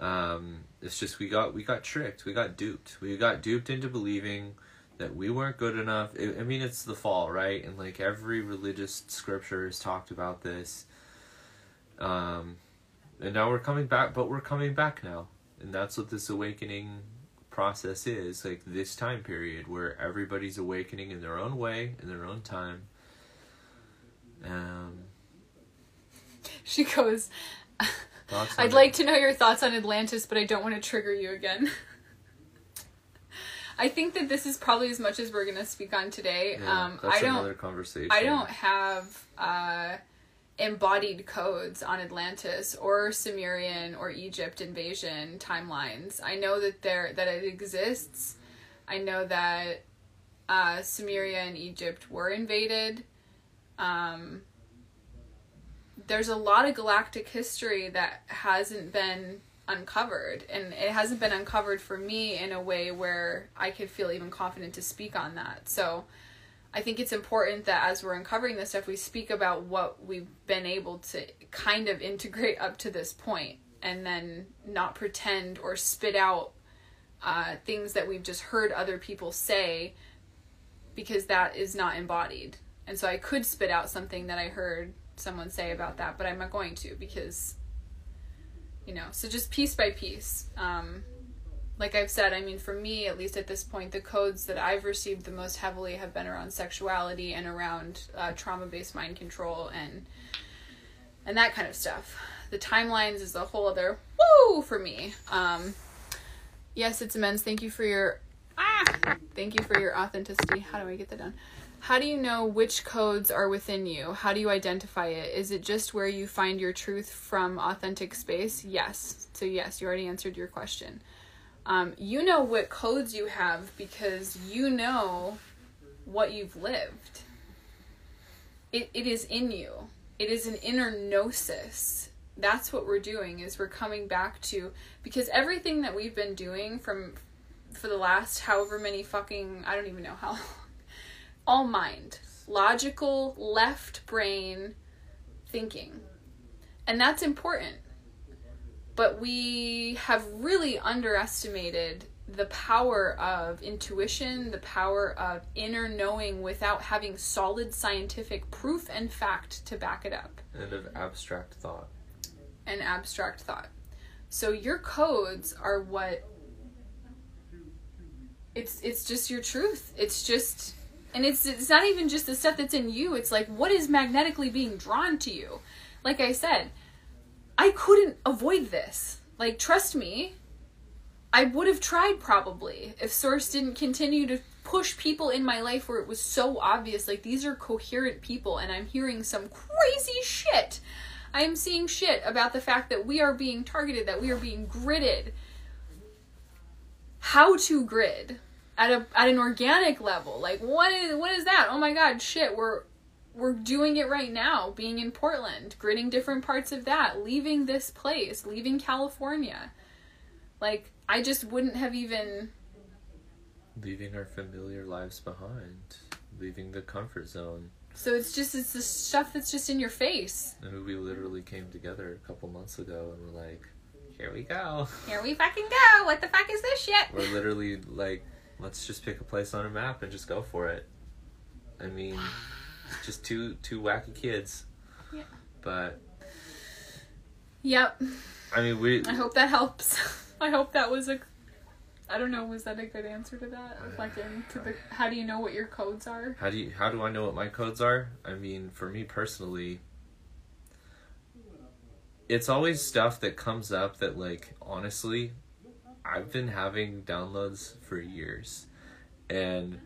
um, it's just we got we got tricked. We got duped. We got duped into believing that we weren't good enough. I mean, it's the fall, right? And like every religious scripture has talked about this. Um, and now we're coming back, but we're coming back now, and that's what this awakening process is. Like this time period where everybody's awakening in their own way, in their own time. Um, She goes. Thoughts I'd it? like to know your thoughts on Atlantis, but I don't want to trigger you again. (laughs) I think that this is probably as much as we're gonna speak on today. Yeah, um, that's I don't. another conversation. I don't have uh, embodied codes on Atlantis or Sumerian or Egypt invasion timelines. I know that there that it exists. I know that uh, Sumeria and Egypt were invaded. Um, there's a lot of galactic history that hasn't been uncovered, and it hasn't been uncovered for me in a way where I could feel even confident to speak on that. So. I think it's important that as we're uncovering this stuff, we speak about what we've been able to kind of integrate up to this point and then not pretend or spit out uh, things that we've just heard other people say because that is not embodied. And so I could spit out something that I heard someone say about that, but I'm not going to because, you know, so just piece by piece. Um, like I've said, I mean, for me, at least at this point, the codes that I've received the most heavily have been around sexuality and around uh, trauma-based mind control and and that kind of stuff. The timelines is a whole other woo for me. Um, yes, it's immense. Thank you for your ah, thank you for your authenticity. How do I get that done? How do you know which codes are within you? How do you identify it? Is it just where you find your truth from authentic space? Yes. So yes, you already answered your question. Um, you know what codes you have because you know what you've lived. It, it is in you. It is an inner gnosis. That's what we're doing is we're coming back to because everything that we've been doing from for the last however many fucking I don't even know how all mind, logical left brain thinking. And that's important. But we have really underestimated the power of intuition, the power of inner knowing without having solid scientific proof and fact to back it up. And of abstract thought. And abstract thought. So your codes are what it's it's just your truth. It's just and it's it's not even just the stuff that's in you. It's like what is magnetically being drawn to you. Like I said, I couldn't avoid this. Like trust me, I would have tried probably if Source didn't continue to push people in my life where it was so obvious like these are coherent people and I'm hearing some crazy shit. I am seeing shit about the fact that we are being targeted, that we are being gridded. How to grid at a at an organic level. Like what is what is that? Oh my god, shit, we're we're doing it right now, being in Portland, gridding different parts of that, leaving this place, leaving California. Like I just wouldn't have even leaving our familiar lives behind, leaving the comfort zone. So it's just it's the stuff that's just in your face. And we literally came together a couple months ago and we're like, here we go. Here we fucking go. What the fuck is this shit? We're literally like, let's just pick a place on a map and just go for it. I mean, (sighs) just two two wacky kids. Yeah. But Yep. I mean, we I hope that helps. (laughs) I hope that was a I don't know, was that a good answer to that? (sighs) The how do you know what your codes are? How do you how do I know what my codes are? I mean, for me personally, it's always stuff that comes up that like honestly, I've been having downloads for years. And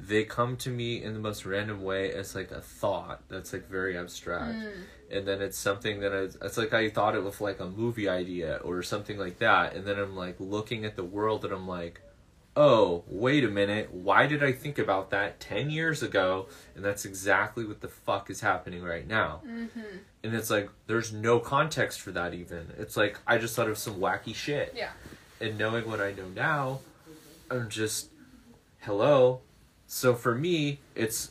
they come to me in the most random way as like a thought that's like very abstract. Mm. And then it's something that I, it's like I thought it was like a movie idea or something like that. And then I'm like looking at the world and I'm like, oh, wait a minute, why did I think about that 10 years ago? And that's exactly what the fuck is happening right now. Mm-hmm. And it's like, there's no context for that even. It's like, I just thought of some wacky shit. Yeah. And knowing what I know now, I'm just, hello. So for me, it's,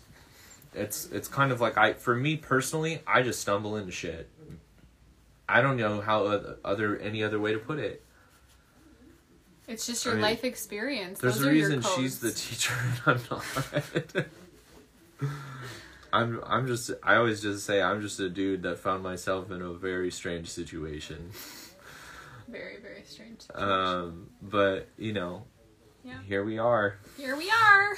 it's, it's kind of like I, for me personally, I just stumble into shit. I don't know how oth- other, any other way to put it. It's just your I mean, life experience. There's Those a reason she's the teacher (laughs) and I'm not. I'm I'm just I always just say I'm just a dude that found myself in a very strange situation. Very very strange. situation. Um, but you know, Yeah. here we are. Here we are.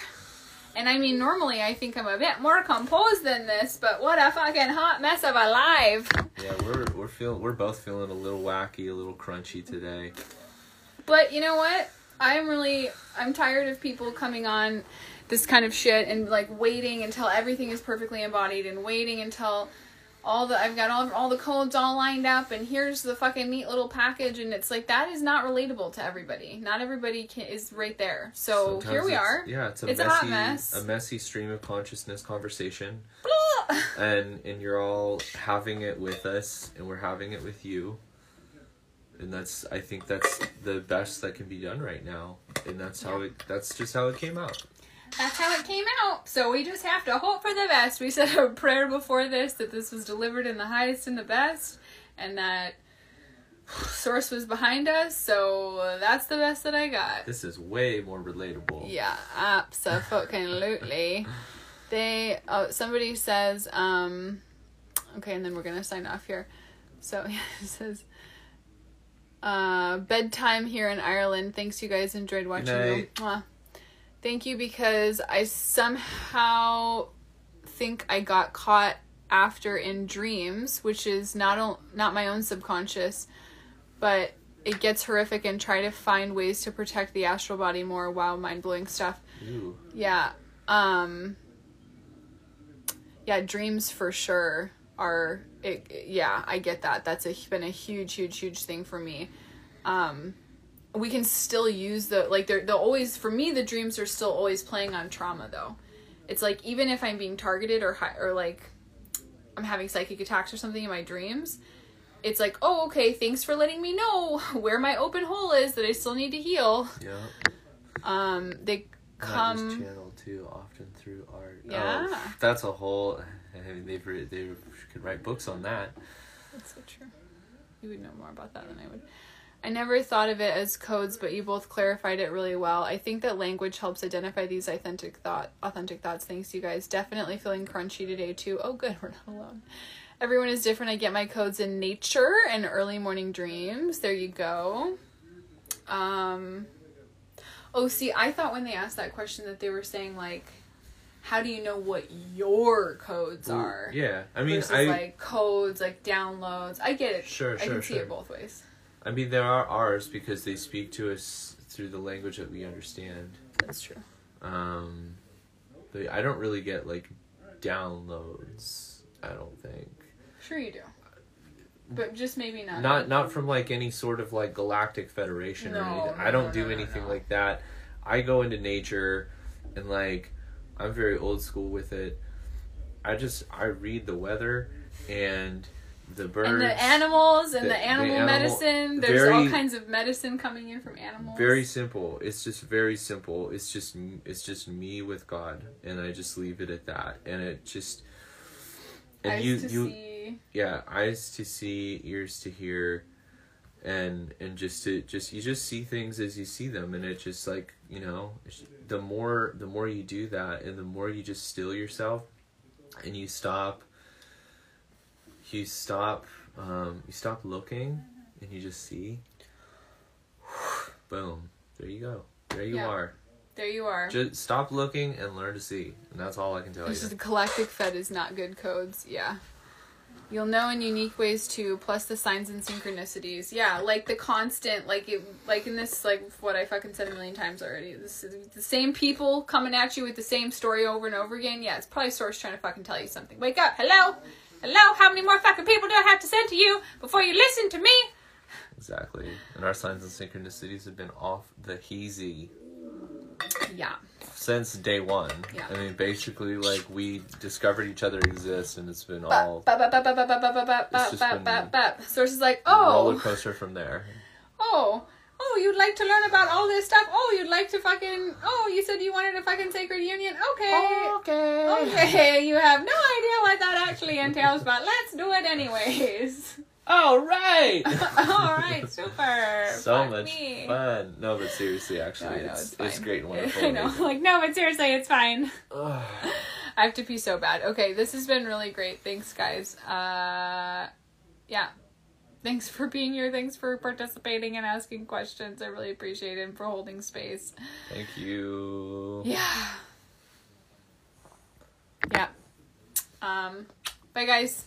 And I mean, normally I think I'm a bit more composed than this, but what a fucking hot mess of a live. Yeah, we're we're feeling we're both feeling a little wacky, a little crunchy today. But you know what? I'm really I'm tired of people coming on this kind of shit and like waiting until everything is perfectly embodied and waiting until all the I've got all all the codes all lined up and here's the fucking neat little package and it's like that is not relatable to everybody. Not everybody can, is right there. So Sometimes here we are. Yeah, it's a It's a messy hot mess. a messy stream of consciousness conversation. (laughs) and and you're all having it with us and we're having it with you and that's i think that's the best that can be done right now and that's how it that's just how it came out That's how it came out. So we just have to hope for the best. We said a prayer before this that this was delivered in the highest and the best, and that Source was behind us. So that's the best that I got. this is way more relatable Yeah, absolutely. they oh somebody says um okay, and then we're gonna sign off here. So yeah, (laughs) it says Uh, bedtime here in Ireland. Thanks, you guys enjoyed watching. Them. night. Mwah. Thank you because I somehow think I got caught after in dreams, which is not o- not my own subconscious, but it gets horrific and try to find ways to protect the astral body more. Wow, mind blowing stuff. Ooh. Yeah. Um Yeah, dreams for sure are it, yeah, I get that. That's a, been a huge huge huge thing for me. Um we can still use the like they're they'll always for me the dreams are still always playing on trauma though. It's like even if I'm being targeted or hi- or like I'm having psychic attacks or something in my dreams, it's like, "Oh, okay, thanks for letting me know (laughs) where my open hole is that I still need to heal." Yeah. Um they come channeled too often through art. Yeah. Oh, that's a whole. I mean, they've re- they could write books on that. That's so true. You would know more about that than I would. I never thought of it as codes, but you both clarified it really well. I think that language helps identify these authentic thought authentic thoughts. Thanks you guys. Definitely feeling crunchy today too. Oh good, (laughs) we're not alone. Everyone is different. I get my codes in nature and early morning dreams. There you go. Um Oh, see, I thought when they asked that question that they were saying like how do you know what your codes are? Yeah, I mean, versus I like codes, like downloads. I get it. Sure, I sure, can see it both ways. I mean, there are ours because they speak to us through the language that we understand. That's true. Um, but I don't really get like downloads. I don't think. Sure, you do. But just maybe not. Not not from like any sort of like galactic federation or anything. no, I don't no, do no, no, anything no. like that. I go into nature and like I'm very old school with it. I just I read the weather and the birds and the animals and the- the, the animal, animal- medicine. There's all kinds of medicine coming in from animals. very simple. It's just very simple. It's just it's just me with God and I just leave it at that. And it just and Eyes you to you see. yeah eyes to see ears to hear and and just to just you just see things as you see them and it just like you know the more the more you do that and the more you just still yourself and you stop you stop um you stop looking and you just see boom there you go there you Yeah. are There you are. just stop looking and learn to see and that's all i can tell This you is the galactic fed is not good codes. Yeah. You'll know in unique ways too, plus the signs and synchronicities. Yeah, like the constant, like it, like in this, like what I fucking said a million times already. This is the same people coming at you with the same story over and over again. Yeah, it's probably source trying to fucking tell you something. Wake up, hello, Hello, how many more fucking people do I have to send to you before you listen to me? Exactly. And our signs and synchronicities have been off the heezy. Yeah. Since day one. Yeah. I mean, basically, like, we discovered each other exists, and it's been all. Sources like, oh. Roller coaster from there. Oh oh, you'd like to learn about all this stuff? Oh, you'd like to fucking, oh, you said you wanted a fucking sacred union? Okay. Okay. Okay, you have no idea what that actually entails, but let's do it anyways. All right. (laughs) all right, super. so Fuck much me. fun. No, but seriously, actually, No, I know, it's, it's it's, great and (laughs) wonderful. I know, amazing. like, no, but seriously, it's fine. (sighs) I have to pee so bad. Okay, this has been really great. Thanks, guys. Uh, yeah thanks for being here. Thanks for participating and asking questions. I really appreciate it and for holding space. Thank you. Yeah. Yeah. Um, bye, guys.